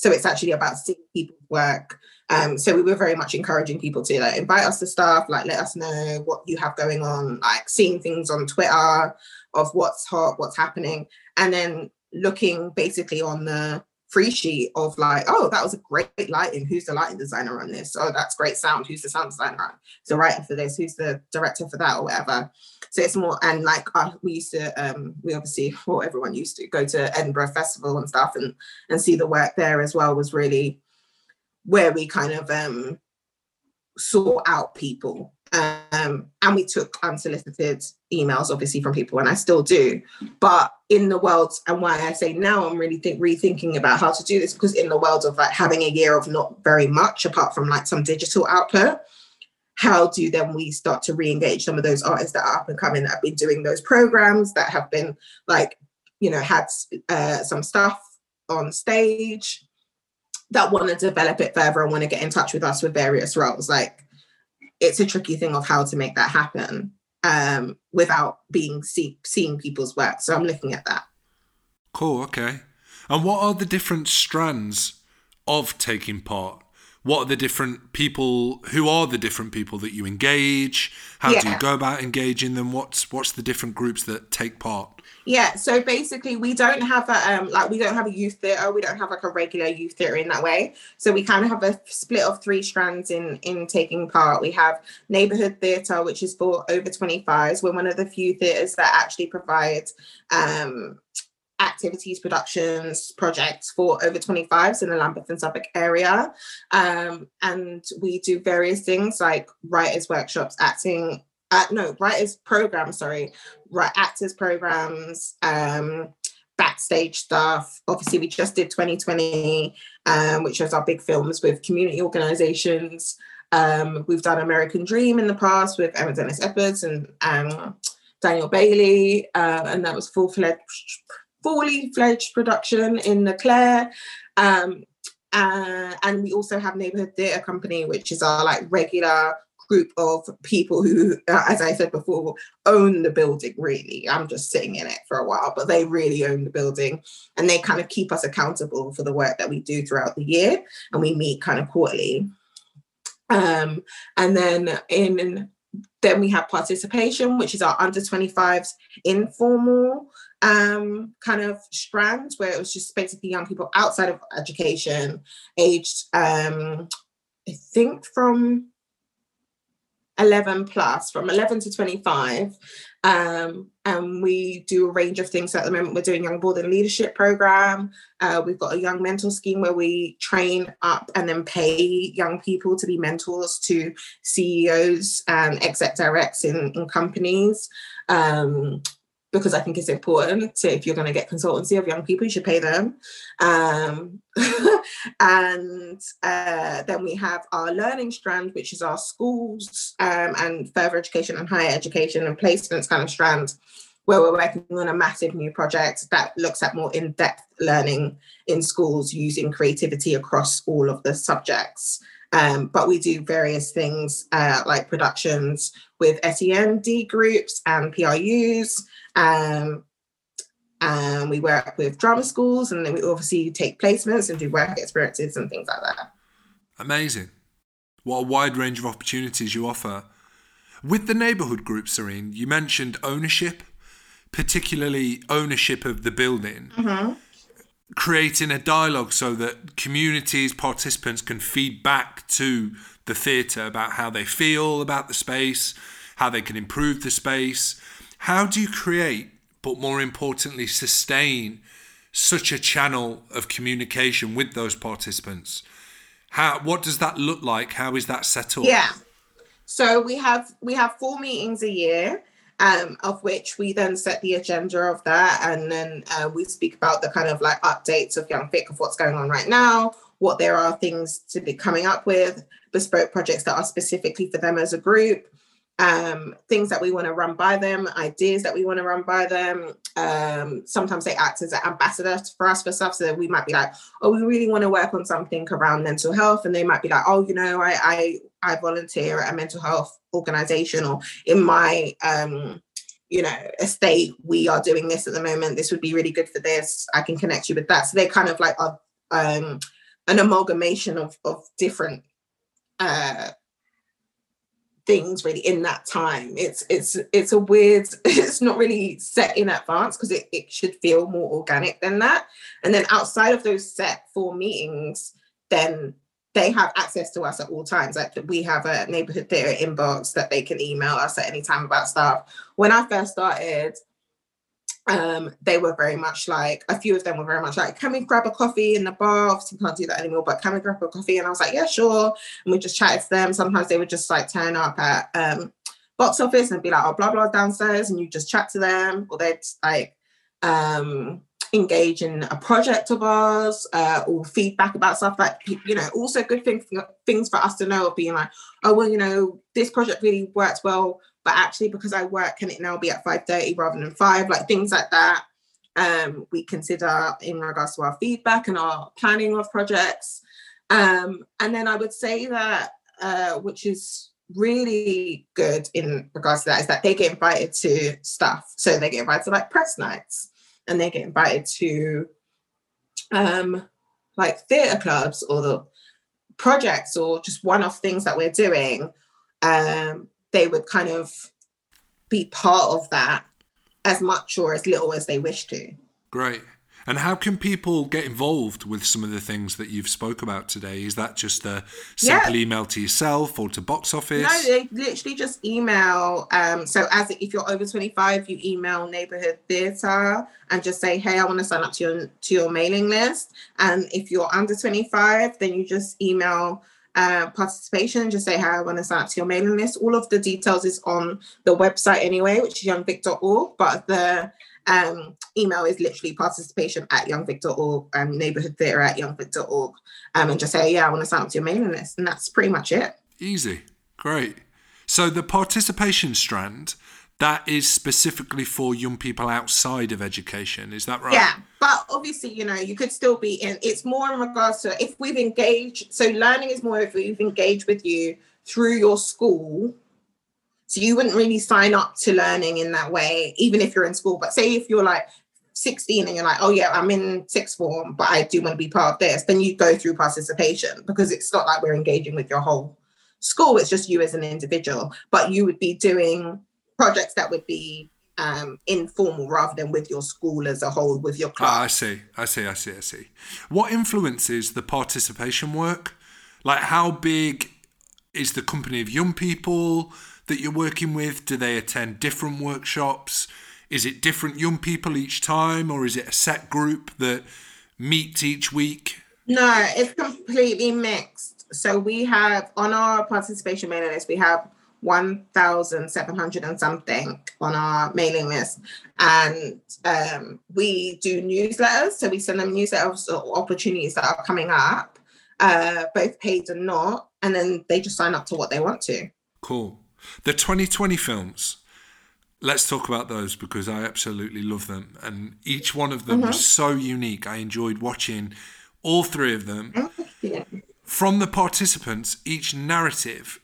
so it's actually about seeing people's work. Um, so we were very much encouraging people to like invite us to stuff, like let us know what you have going on, like seeing things on Twitter of what's hot, what's happening, and then looking basically on the free sheet of like, oh, that was a great lighting. Who's the lighting designer on this? Oh, that's great sound. Who's the sound designer on? the writer for this? Who's the director for that or whatever? So it's more and like uh, we used to, um, we obviously, well, everyone used to go to Edinburgh Festival and stuff and and see the work there as well was really where we kind of um sought out people um, and we took unsolicited emails obviously from people and i still do. But in the world and why i say now i'm really think rethinking about how to do this because in the world of like having a year of not very much apart from like some digital output how do then we start to re-engage some of those artists that are up and coming that have been doing those programs that have been like you know had uh, some stuff on stage that want to develop it further and want to get in touch with us with various roles? Like it's a tricky thing of how to make that happen um, without being see, seeing people's work. So I'm looking at that. Cool. Okay. And what are the different strands of taking part? What are the different people? Who are the different people that you engage? How yeah. do you go about engaging them? What's what's the different groups that take part? Yeah, so basically we don't have a um like we don't have a youth theatre, we don't have like a regular youth theatre in that way. So we kind of have a split of three strands in in taking part. We have neighbourhood theatre, which is for over 25s. We're one of the few theatres that actually provides um activities, productions, projects for over 25s in the Lambeth and Southwark area. Um, and we do various things like writers' workshops, acting no writers programs sorry right actors programs um backstage stuff. Obviously we just did 2020 um, which was our big films with community organizations. Um, we've done american dream in the past with emma dennis edwards and um, daniel bailey uh, and that was full-fledged fully fledged production in the clare um, uh, and we also have neighborhood theatre company which is our like regular group of people who, uh, as I said before, own the building really. I'm just sitting in it for a while, but they really own the building and they kind of keep us accountable for the work that we do throughout the year. And we meet kind of quarterly. Um, and then in then we have participation, which is our under 25s informal um, kind of strand, where it was just basically young people outside of education, aged um, I think from 11 plus from 11 to 25 um, and we do a range of things. So at the moment we're doing young board and leadership program. Uh, we've got a young mentor scheme where we train up and then pay young people to be mentors to ceos and exec directs in, in companies. Um, because I think it's important to, if you're going to get consultancy of young people, you should pay them. Um, and uh, then we have our learning strand, which is our schools um, and further education and higher education and placements kind of strand, where we're working on a massive new project that looks at more in depth learning in schools using creativity across all of the subjects. Um, but we do various things uh, like productions with SEND groups and PRUs. Um, and we work with drama schools, and then we obviously take placements and do work experiences and things like that. Amazing. What a wide range of opportunities you offer. With the neighbourhood group, Shereen, you mentioned ownership, particularly ownership of the building. Mm-hmm creating a dialogue so that communities, participants can feed back to the theatre about how they feel about the space, how they can improve the space. How do you create, but more importantly, sustain such a channel of communication with those participants? How what does that look like? How is that set up? Yeah. So we have we have four meetings a year um, of which we then set the agenda of that. And then uh, we speak about the kind of like updates of Young Vic of what's going on right now, what there are things to be coming up with, bespoke projects that are specifically for them as a group. Um, things that we want to run by them, ideas that we want to run by them. Um, sometimes they act as an ambassador for us for stuff. So we might be like, oh, we really want to work on something around mental health. And they might be like, oh, you know, I I, I volunteer at a mental health organization or in my um, you know, estate, we are doing this at the moment. This would be really good for this. I can connect you with that. So they kind of like are um, an amalgamation of of different uh, things really in that time. It's it's it's a weird, it's not really set in advance because it, it should feel more organic than that. And then outside of those set four meetings, then they have access to us at all times. Like we have a neighborhood theatre inbox that they can email us at any time about stuff. When I first started, um, they were very much like a few of them were very much like, can we grab a coffee in the bar? Obviously, can't do that anymore, but can we grab a coffee? And I was like, yeah, sure. And we just chatted to them. Sometimes they would just like turn up at um, box office and be like, oh, blah blah downstairs, and you just chat to them, or they'd like um engage in a project of ours uh, or feedback about stuff like you know also good things things for us to know of being like oh well you know this project really worked well but actually because i work can it now be at 5.30 rather than 5 like things like that um, we consider in regards to our feedback and our planning of projects. Um, and then i would say that uh, which is really good in regards to that is that they get invited to stuff. So they get invited to like press nights and they get invited to um, like theatre clubs or the projects or just one-off things that we're doing, um, they would kind of be part of that as much or as little as they wish to. Great. And how can people get involved with some of the things that you've spoke about today? Is that just a simple yeah. email to yourself or to box office? No, they literally just email. Um, so as if you're over 25, you email neighborhood theatre and just say, hey, I want to sign up to your to your mailing list. And if you're under 25, then you just email uh, participation, just say how I want to sign up to your mailing list. All of the details is on the website anyway, which is youngvic.org. But the um, email is literally participation at youngvic.org, um, neighborhood theatre at youngvic.org, um, and just say, yeah, I want to sign up to your mailing list. And that's pretty much it. Easy. Great. So the participation strand, that is specifically for young people outside of education. Is that right? Yeah. But obviously, you know, you could still be in, it's more in regards to if we've engaged, so learning is more if we've engaged with you through your school so you wouldn't really sign up to learning in that way, even if you're in school. But say if you're like 16 and you're like, oh yeah, I'm in sixth form, but I do want to be part of this, then you go through participation because it's not like we're engaging with your whole school, it's just you as an individual. But you would be doing projects that would be um, informal rather than with your school as a whole, with your class. Ah, I see, I see, I see, I see. What influences the participation work? Like, how big is the company of young people? that you're working with? Do they attend different workshops? Is it different young people each time, or is it a set group that meets each week? No, it's completely mixed. So we have on our participation mailing list, we have 1,700 and something on our mailing list. And um, we do newsletters. So we send them newsletters or opportunities that are coming up, uh, both paid and not. And then they just sign up to what they want to. Cool. The 2020 films, let's talk about those because I absolutely love them. And each one of them mm-hmm. was so unique. I enjoyed watching all three of them. Yeah. From the participants, each narrative,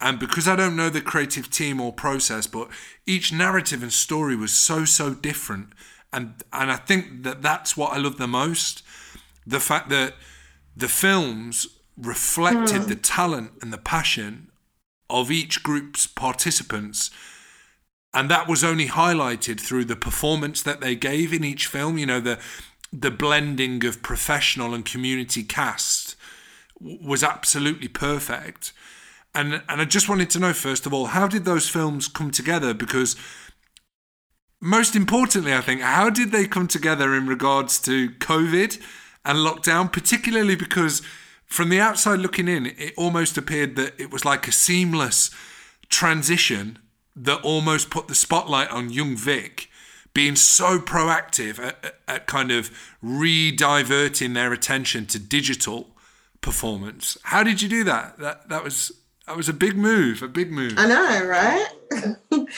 and because I don't know the creative team or process, but each narrative and story was so, so different. And, and I think that that's what I love the most. The fact that the films reflected mm. the talent and the passion of each group's participants. And that was only highlighted through the performance that they gave in each film. You know, the the blending of professional and community cast was absolutely perfect. And and I just wanted to know first of all, how did those films come together? Because most importantly, I think, how did they come together in regards to COVID and lockdown, particularly because from the outside looking in, it almost appeared that it was like a seamless transition that almost put the spotlight on young Vic being so proactive at, at kind of re-diverting their attention to digital performance. How did you do that? That that was that was a big move, a big move. I know, right?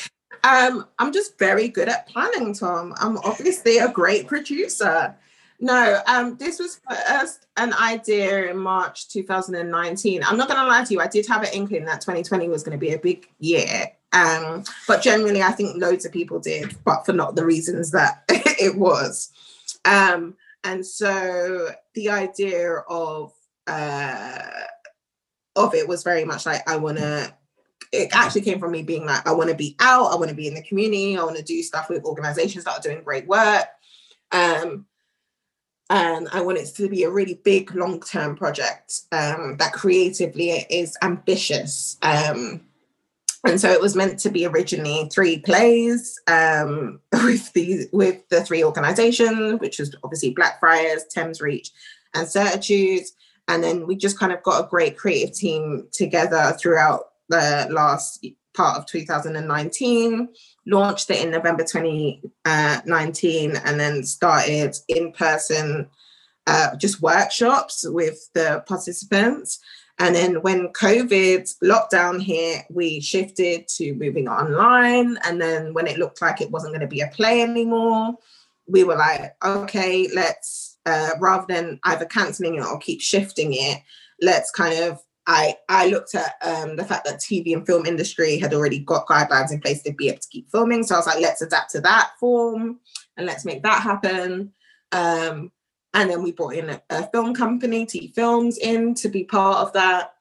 um, I'm just very good at planning, Tom. I'm obviously a great producer. No, um, this was first an idea in March 2019. I'm not going to lie to you, I did have an inkling that 2020 was going to be a big year. Um, but generally, I think loads of people did, but for not the reasons that it was. Um, and so the idea of uh, of it was very much like I want to. It actually came from me being like, I want to be out, I want to be in the community, I want to do stuff with organizations that are doing great work. Um, and I want it to be a really big long term project um, that creatively is ambitious. Um, and so it was meant to be originally three plays um, with the with the three organisations, which was obviously Blackfriars, Thames Reach, and Certitudes. And then we just kind of got a great creative team together throughout the last part of 2019, launched it in November 2019, and then started in person uh, just workshops with the participants. And then when COVID lockdown hit, we shifted to moving online. And then when it looked like it wasn't going to be a play anymore, we were like, okay, let's uh, rather than either canceling it or keep shifting it, let's kind of I I looked at um, the fact that TV and film industry had already got guidelines in place to be able to keep filming. So I was like, let's adapt to that form and let's make that happen. Um, and then we brought in a, a film company, T Films, in to be part of that.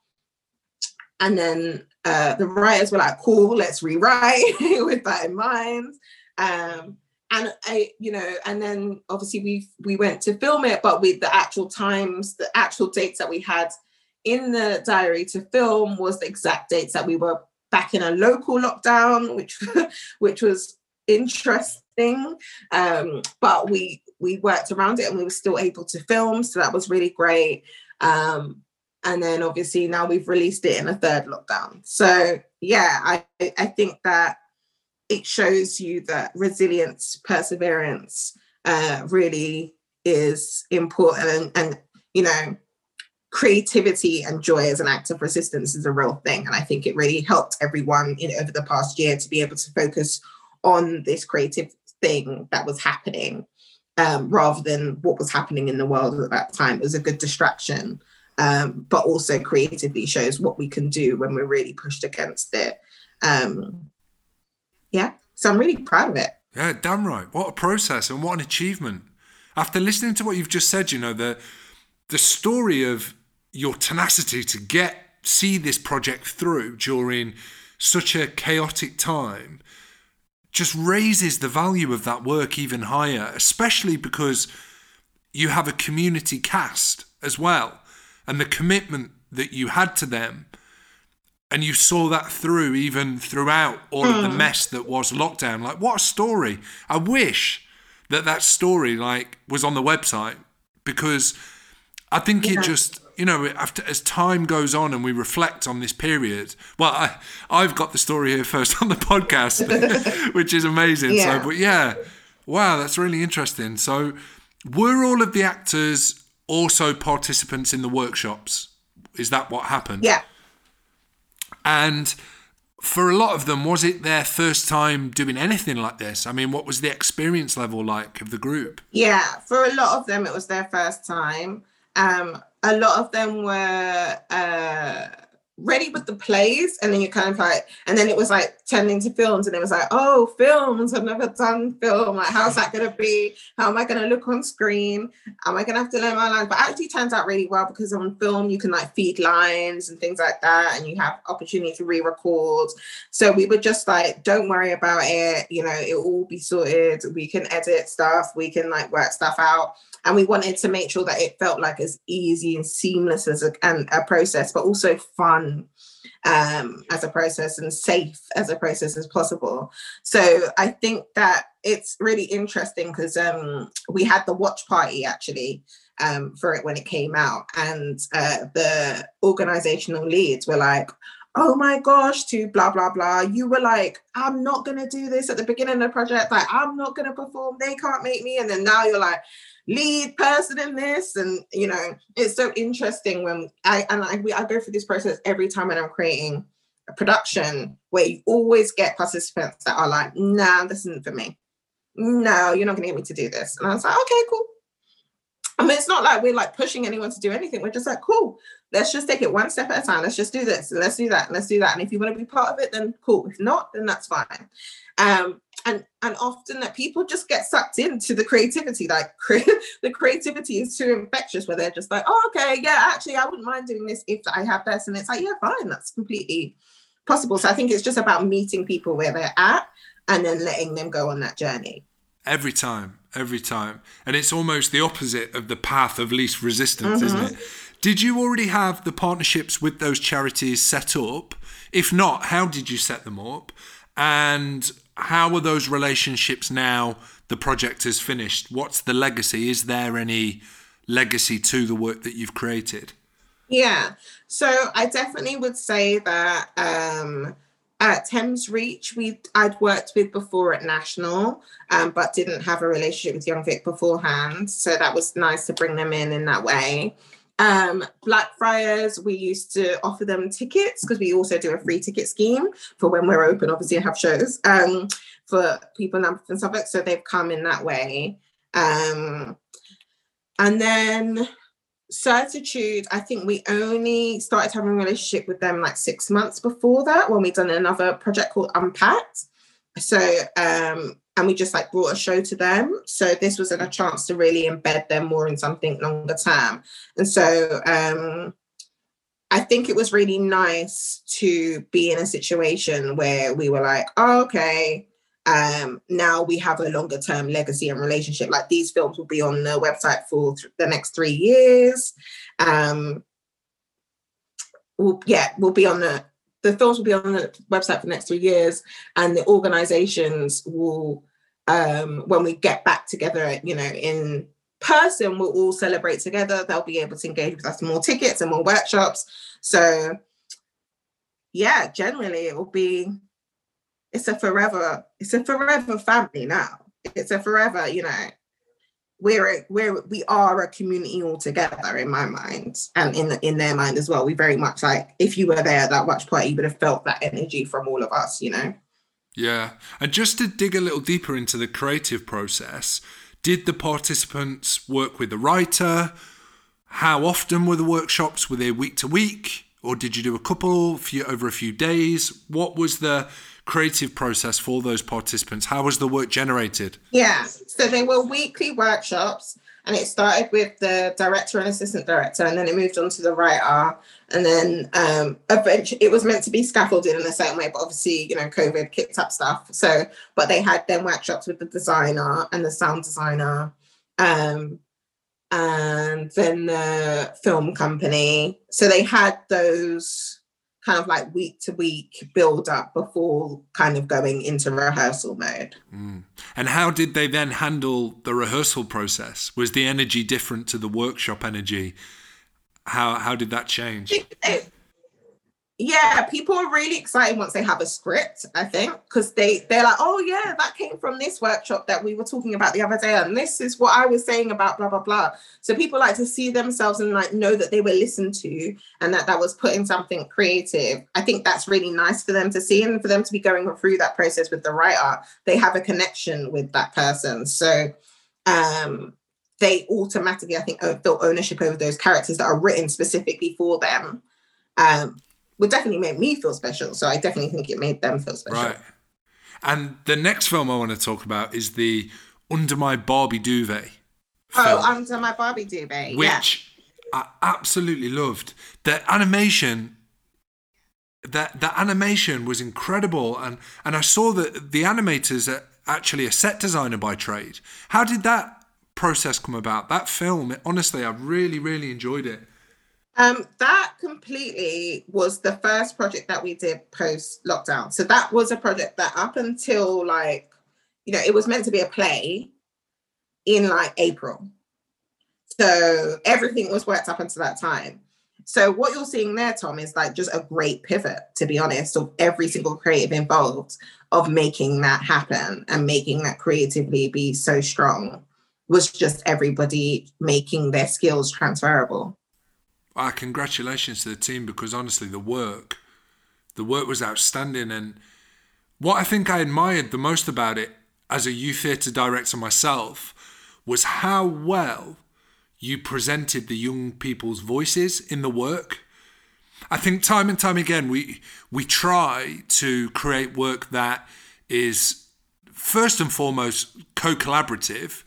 And then uh, the writers were like, cool, let's rewrite with that in mind. Um, and I, you know, and then obviously we we went to film it, but with the actual times, the actual dates that we had in the diary to film was the exact dates that we were back in a local lockdown, which which was interesting. Um, but we we worked around it and we were still able to film, so that was really great. Um, and then obviously now we've released it in a third lockdown. So yeah, I I think that it shows you that resilience, perseverance, uh, really is important, and, you know creativity and joy as an act of resistance is a real thing. And I think it really helped everyone in over the past year to be able to focus on this creative thing that was happening um, rather than what was happening in the world at that time. It was a good distraction, um, but also creatively shows what we can do when we're really pushed against it. Um, yeah, so I'm really proud of it. Yeah, damn right. What a process and what an achievement. After listening to what you've just said, you know, the the story of your tenacity to get see this project through during such a chaotic time just raises the value of that work even higher, especially because you have a community cast as well and the commitment that you had to them. And you saw that through even throughout all mm. of the hmm. mess that was lockdown. Like, what a story! I wish that that story like was on the website because I think yeah. it just you know, after as time goes on and we reflect on this period, well, I, I've got the story here first on the podcast, which is amazing. Yeah. So, but yeah, wow, that's really interesting. So, were all of the actors also participants in the workshops? Is that what happened? Yeah. And for a lot of them, was it their first time doing anything like this? I mean, what was the experience level like of the group? Yeah, for a lot of them, it was their first time. Um, a lot of them were uh, ready with the plays and then you kind of like and then it was like turning to films and it was like oh films i've never done film like how's that going to be? How am i going to look on screen? Am i going to have to learn my lines but actually turns out really well because on film you can like feed lines and things like that and you have opportunity to re-record. So we were just like don't worry about it you know it will all be sorted. We can edit stuff we can like work stuff out and we wanted to make sure that it felt like as easy and seamless as a, and a process but also fun um, as a process and safe as a process as possible. So i think that it's really interesting because um, we had the watch party actually um, for it when it came out and uh, the organizational leads were like oh my gosh, to blah, blah, blah. You were like, I'm not going to do this at the beginning of the project. Like, I'm not going to perform. They can't make me. And then now you're like, lead person in this. And, you know, it's so interesting when I, and I, we, I go through this process every time when I'm creating a production where you always get participants that are like, nah, this isn't for me. No, you're not going to get me to do this. And I was like, okay, cool. I mean, it's not like we're like pushing anyone to do anything. We're just like, cool, let's just take it one step at a time. Let's just do this and let's do that and let's do that. And if you want to be part of it, then cool. If not, then that's fine. Um, and and often that people just get sucked into the creativity. Like cre- the creativity is too infectious, where they're just like, oh, okay, yeah, actually, I wouldn't mind doing this if I have this. And it's like, yeah, fine, that's completely possible. So I think it's just about meeting people where they're at and then letting them go on that journey. Every time, every time. And it's almost the opposite of the path of least resistance, mm-hmm. isn't it? Did you already have the partnerships with those charities set up? If not, how did you set them up? And how are those relationships now the project is finished? What's the legacy? Is there any legacy to the work that you've created? Yeah. So I definitely would say that um, at Thames Reach, we I'd worked with before at National, um, but didn't have a relationship with Young Vic beforehand. So that was nice to bring them in in that way. Um, Blackfriars, we used to offer them tickets because we also do a free ticket scheme for when we're open, obviously, and have shows um, for people in Lambeth and Southwark. So they've come in that way. Um, and then Certitude, I think we only started having a relationship with them like six months before that when we done another project called Unpacked. So, um, and we just like brought a show to them. So this was a chance to really embed them more in something longer term. And so, um, I think it was really nice to be in a situation where we were like, oh, okay, um, now we have a longer term legacy and relationship. Like these films will be on the website for th- the next three years. Um, we'll, yeah, we'll be on the the films will be on the website for the next three years, and the organizations will, um, when we get back together, you know, in person, we'll all celebrate together. They'll be able to engage with us more tickets and more workshops. So, yeah, generally it will be it's a forever it's a forever family now. It's a forever you know we're we're we are a community all together in my mind and in in their mind as well. We very much like if you were there at that watch party you would have felt that energy from all of us you know? Yeah. And just to dig a little deeper into the creative process did the participants work with the writer? How often were the workshops? Were they week to week? Or did you do a couple few, over a few days? What was the creative process for those participants? How was the work generated? Yeah, so they were weekly workshops, and it started with the director and assistant director, and then it moved on to the writer, and then um, eventually it was meant to be scaffolded in a certain way, but obviously you know COVID kicked up stuff. So, but they had then workshops with the designer and the sound designer. Um, and then the film company. So they had those kind of like week to week build up before kind of going into rehearsal mode. Mm. And how did they then handle the rehearsal process? Was the energy different to the workshop energy? How how did that change? Yeah people are really excited once they have a script i think because they they're like oh yeah that came from this workshop that we were talking about the other day and this is what i was saying about blah blah blah. So people like to see themselves and like know that they were listened to and that that was putting something creative. I think that's really nice for them to see and for them to be going through that process with the writer. They have a connection with that person. So um they automatically i think feel ownership over those characters that are written specifically for them. Um, would definitely make me feel special. So I definitely think it made them feel special. Right. And the next film I want to talk about is the Under My Barbie Duvet. Oh, Under My Barbie Duvet. Which yeah. I absolutely loved. The animation that the animation was incredible and and I saw that the animators are actually a set designer by trade. How did that process come about? That film, honestly, I really really enjoyed it. Um, that completely was the first project that we did post lockdown. So that was a project that up until like, you know, it was meant to be a play in like April. So everything was worked up until that time. So what you're seeing there, Tom, is like just a great pivot, to be honest, of every single creative involved of making that happen and making that creatively be so strong was just everybody making their skills transferable. Ah, congratulations to the team because honestly, the work, the work was outstanding. And what I think I admired the most about it as a youth theatre director myself was how well you presented the young people's voices in the work. I think time and time again we we try to create work that is first and foremost co-collaborative,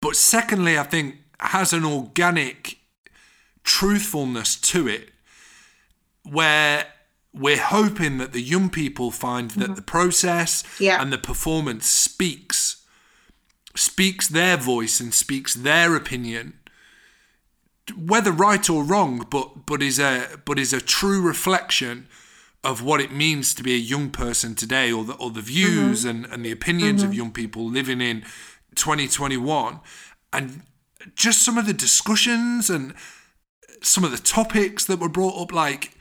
but secondly I think has an organic truthfulness to it where we're hoping that the young people find that mm-hmm. the process yeah. and the performance speaks speaks their voice and speaks their opinion whether right or wrong but but is a but is a true reflection of what it means to be a young person today or the or the views mm-hmm. and, and the opinions mm-hmm. of young people living in 2021 and just some of the discussions and some of the topics that were brought up like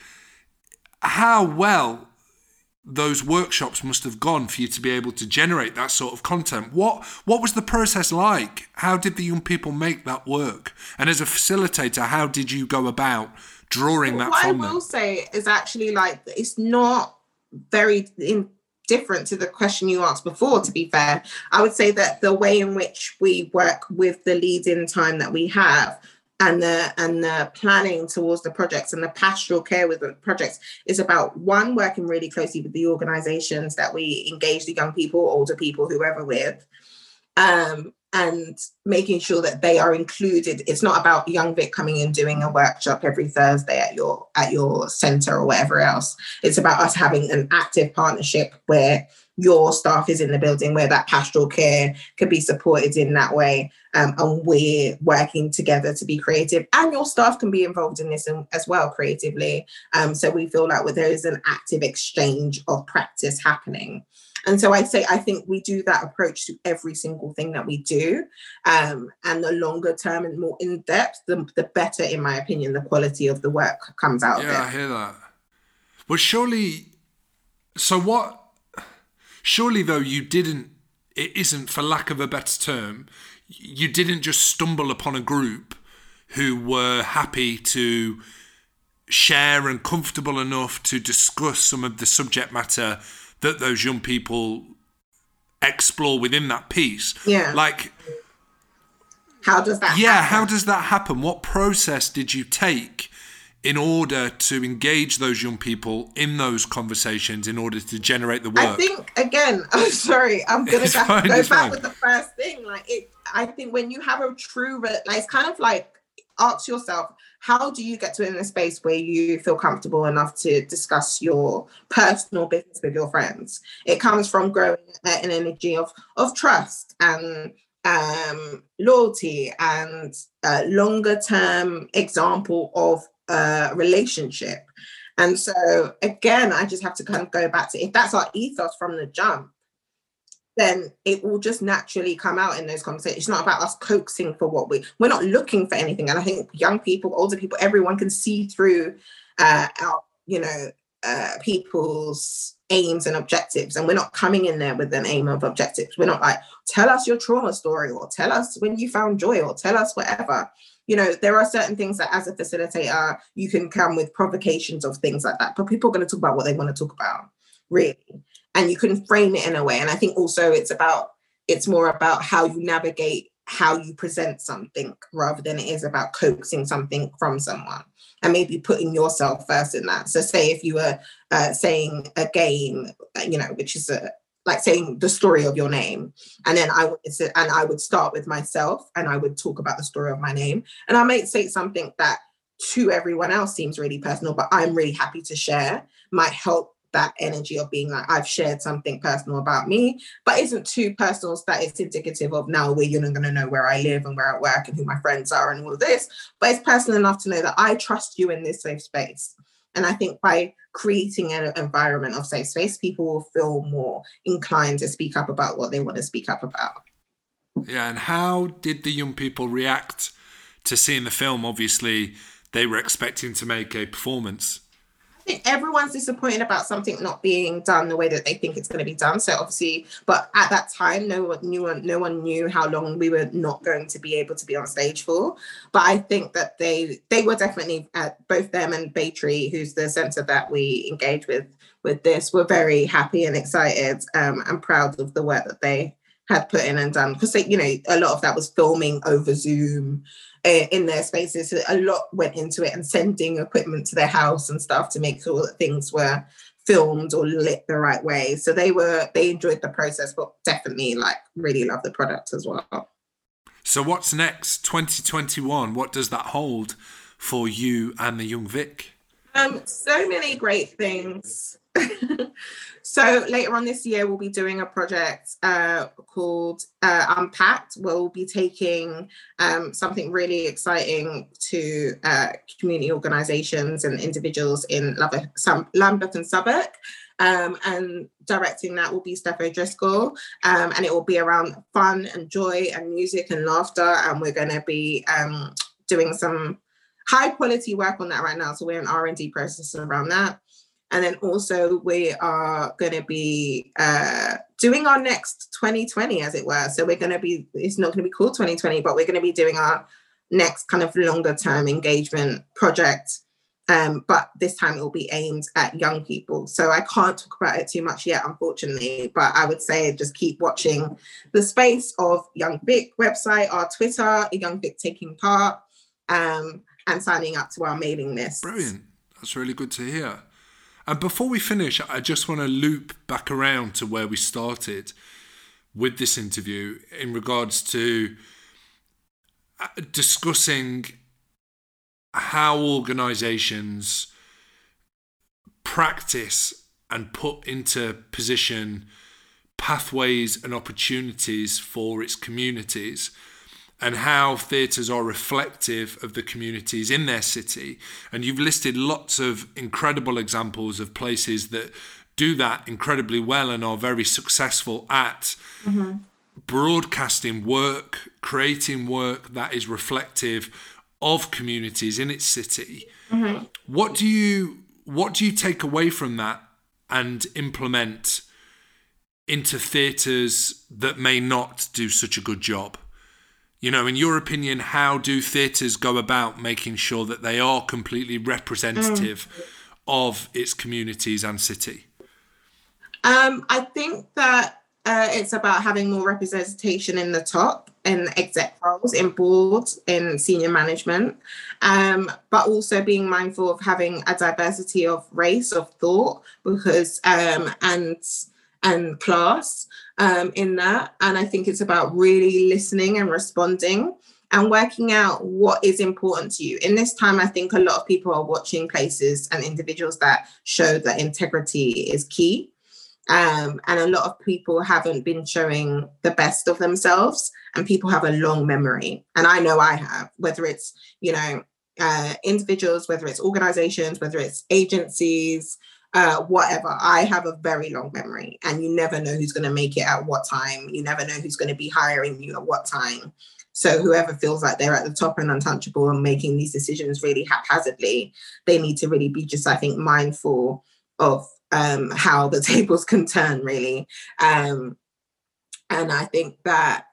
how well those workshops must have gone for you to be able to generate that sort of content. What what was the process like? How did the young people make that work? And as a facilitator, how did you go about drawing that what I will them? say is actually like it's not very in, different to the question you asked before to be fair i would say that the way in which we work with the lead in time that we have and the and the planning towards the projects and the pastoral care with the projects is about one working really closely with the organizations that we engage the young people older people whoever with um, and making sure that they are included. It's not about young vic coming in doing a workshop every thursday at your at your center or whatever else. It's about us having an active partnership where your staff is in the building where that pastoral care could be supported in that way. Um, and we're working together to be creative. And your staff can be involved in this as well creatively. Um, so we feel like there is an active exchange of practice happening. And so I'd say, I think we do that approach to every single thing that we do. Um, and the longer term and more in depth, the, the better, in my opinion, the quality of the work comes out. Yeah, I hear that. Well, surely. So what Surely, though, you didn't, it isn't for lack of a better term, you didn't just stumble upon a group who were happy to share and comfortable enough to discuss some of the subject matter that those young people explore within that piece. Yeah. Like, how does that yeah happen? how does that happen what process did you take in order to engage those young people in those conversations in order to generate the work? I think again, I'm sorry, I'm gonna go, fine, go back fine. with the first thing. Like it, I think when you have a true, like it's kind of like ask yourself, how do you get to in a space where you feel comfortable enough to discuss your personal business with your friends? It comes from growing an energy of of trust and um, loyalty and uh, longer term example of uh, relationship. And so again, I just have to kind of go back to if that's our ethos from the jump, then it will just naturally come out in those conversations. It's not about us coaxing for what we we're not looking for anything. And I think young people, older people, everyone can see through uh our, you know, uh people's aims and objectives. And we're not coming in there with an aim of objectives. We're not like, tell us your trauma story or tell us when you found joy or tell us whatever you know, there are certain things that as a facilitator, you can come with provocations of things like that. But people are going to talk about what they want to talk about, really. And you can frame it in a way. And I think also it's about, it's more about how you navigate how you present something rather than it is about coaxing something from someone and maybe putting yourself first in that. So, say if you were uh, saying a game, you know, which is a, like saying the story of your name. And then i would and i would start with myself and i would talk about the story of my name. And i might say something that to everyone else seems really personal but i'm really happy to share might help that energy of being like i've shared something personal about me but isn't too personal so that it's indicative of now where you're not going to know where i live and where i work and who my friends are and all of this. But it's personal enough to know that i trust you in this safe space and I think by creating an environment of safe space, people will feel more inclined to speak up about what they want to speak up about. Yeah, and how did the young people react to seeing the film? Obviously, they were expecting to make a performance everyone's disappointed about something not being done the way that they think it's going to be done. So obviously, but at that time, no one knew no one knew how long we were not going to be able to be on stage for. But I think that they they were definitely at both them and Baytree, who's the centre that we engage with with this, were very happy and excited um, and proud of the work that they had put in and done because you know a lot of that was filming over Zoom uh, in their spaces. A lot went into it and sending equipment to their house and stuff to make sure that things were filmed or lit the right way. So they were they enjoyed the process, but definitely like really love the product as well. So what's next? 2021. What does that hold for you and the Young Vic? Um, so many great things. so later on this year, we'll be doing a project uh, called uh, Unpacked. We'll be taking um, something really exciting to uh, community organisations and individuals in Lambeth and Southwark. Um, and directing that will be Steph O'Driscoll. Um, and it will be around fun and joy and music and laughter. And we're going to be um, doing some high quality work on that right now. So we're in R&D process around that. And then also we are going to be uh, doing our next 2020, as it were. So we're going to be, it's not going to be called 2020, but we're going to be doing our next kind of longer term engagement project. Um, but this time it will be aimed at young people. So I can't talk about it too much yet, unfortunately. But I would say just keep watching the space of Young Vic website, our Twitter, Young Vic taking part, um, and signing up to our mailing list. Brilliant. That's really good to hear. And before we finish, I just want to loop back around to where we started with this interview in regards to uh, discussing how organizations practice and put into position pathways and opportunities for its communities and how theatres are reflective of the communities in their city. And you've listed lots of incredible examples of places that do that incredibly well and are very successful at mm-hmm. broadcasting work, creating work that is reflective of communities in its city. Mm-hmm. What do you what do you take away from that and implement into theatres that may not do such a good job? You know, in your opinion, how do theatres go about making sure that they are completely representative mm. of its communities and city? Um, I think that uh, it's about having more representation in the top, in exec roles, in boards, in senior management, um, but also being mindful of having a diversity of race, of thought, because um, and and class um, in that. And I think it's about really listening and responding and working out what is important to you. In this time, I think a lot of people are watching places and individuals that show that integrity is key. Um, and a lot of people haven't been showing the best of themselves, and people have a long memory. And I know I have, whether it's, you know, uh, individuals, whether it's organizations, whether it's agencies, uh, whatever. I have a very long memory, and you never know who's going to make it at what time. You never know who's going to be hiring you at what time. So whoever feels like they're at the top and untouchable and making these decisions really haphazardly, they need to really be just, I think, mindful of um, how the tables can turn, really. Um, and I think that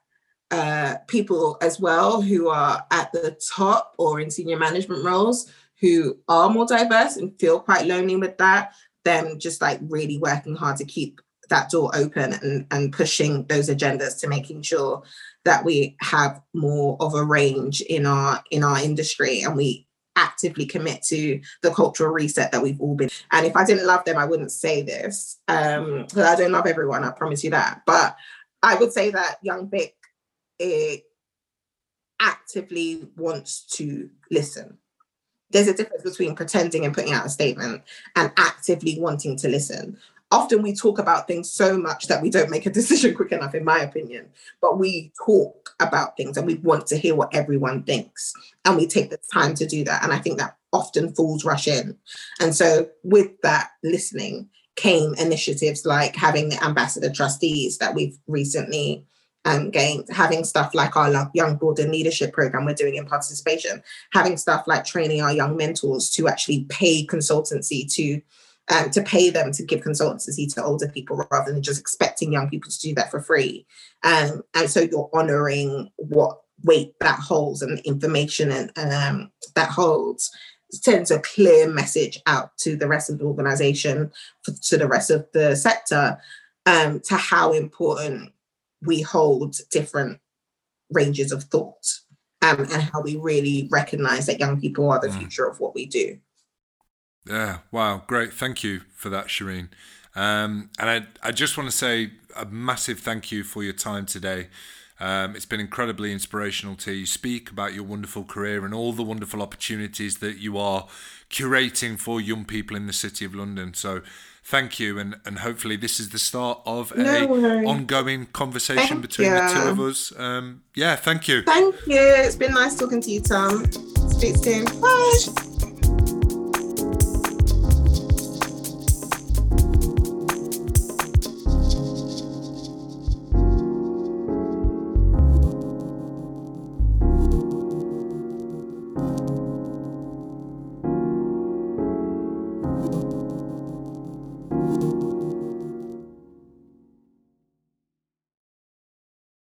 uh, people as well who are at the top or in senior management roles who are more diverse and feel quite lonely with that them just like really working hard to keep that door open and, and pushing those agendas to making sure that we have more of a range in our in our industry and we actively commit to the cultural reset that we've all been. And if i didn't love them i wouldn't say this um because i don't love everyone i promise you that. But i would say that young vic it actively wants to listen there's a difference between pretending and putting out a statement and actively wanting to listen. Often we talk about things so much that we don't make a decision quick enough, in my opinion. But we talk about things and we want to hear what everyone thinks. And we take the time to do that. And I think that often fools rush in. And so with that listening came initiatives like having the ambassador trustees that we've recently um, having stuff like our Young Board and Leadership Program we're doing in participation, having stuff like training our young mentors to actually pay consultancy to um, to pay them to give consultancy to older people rather than just expecting young people to do that for free. Um, and so you're honoring what weight that holds and information and um, that holds sends a clear message out to the rest of the organization, to the rest of the sector, um, to how important we hold different ranges of thought um, and how we really recognize that young people are the mm. future of what we do. Yeah, wow, great. Thank you for that, Shereen. Um, and I, I just want to say a massive thank you for your time today. Um, it's been incredibly inspirational to you speak about your wonderful career and all the wonderful opportunities that you are curating for young people in the City of London. So thank you, and, and hopefully this is the start of no a ongoing conversation thank between you. the two of us. Um, yeah, thank you. Thank you. It's been nice talking to you, Tom. Speak soon. Bye.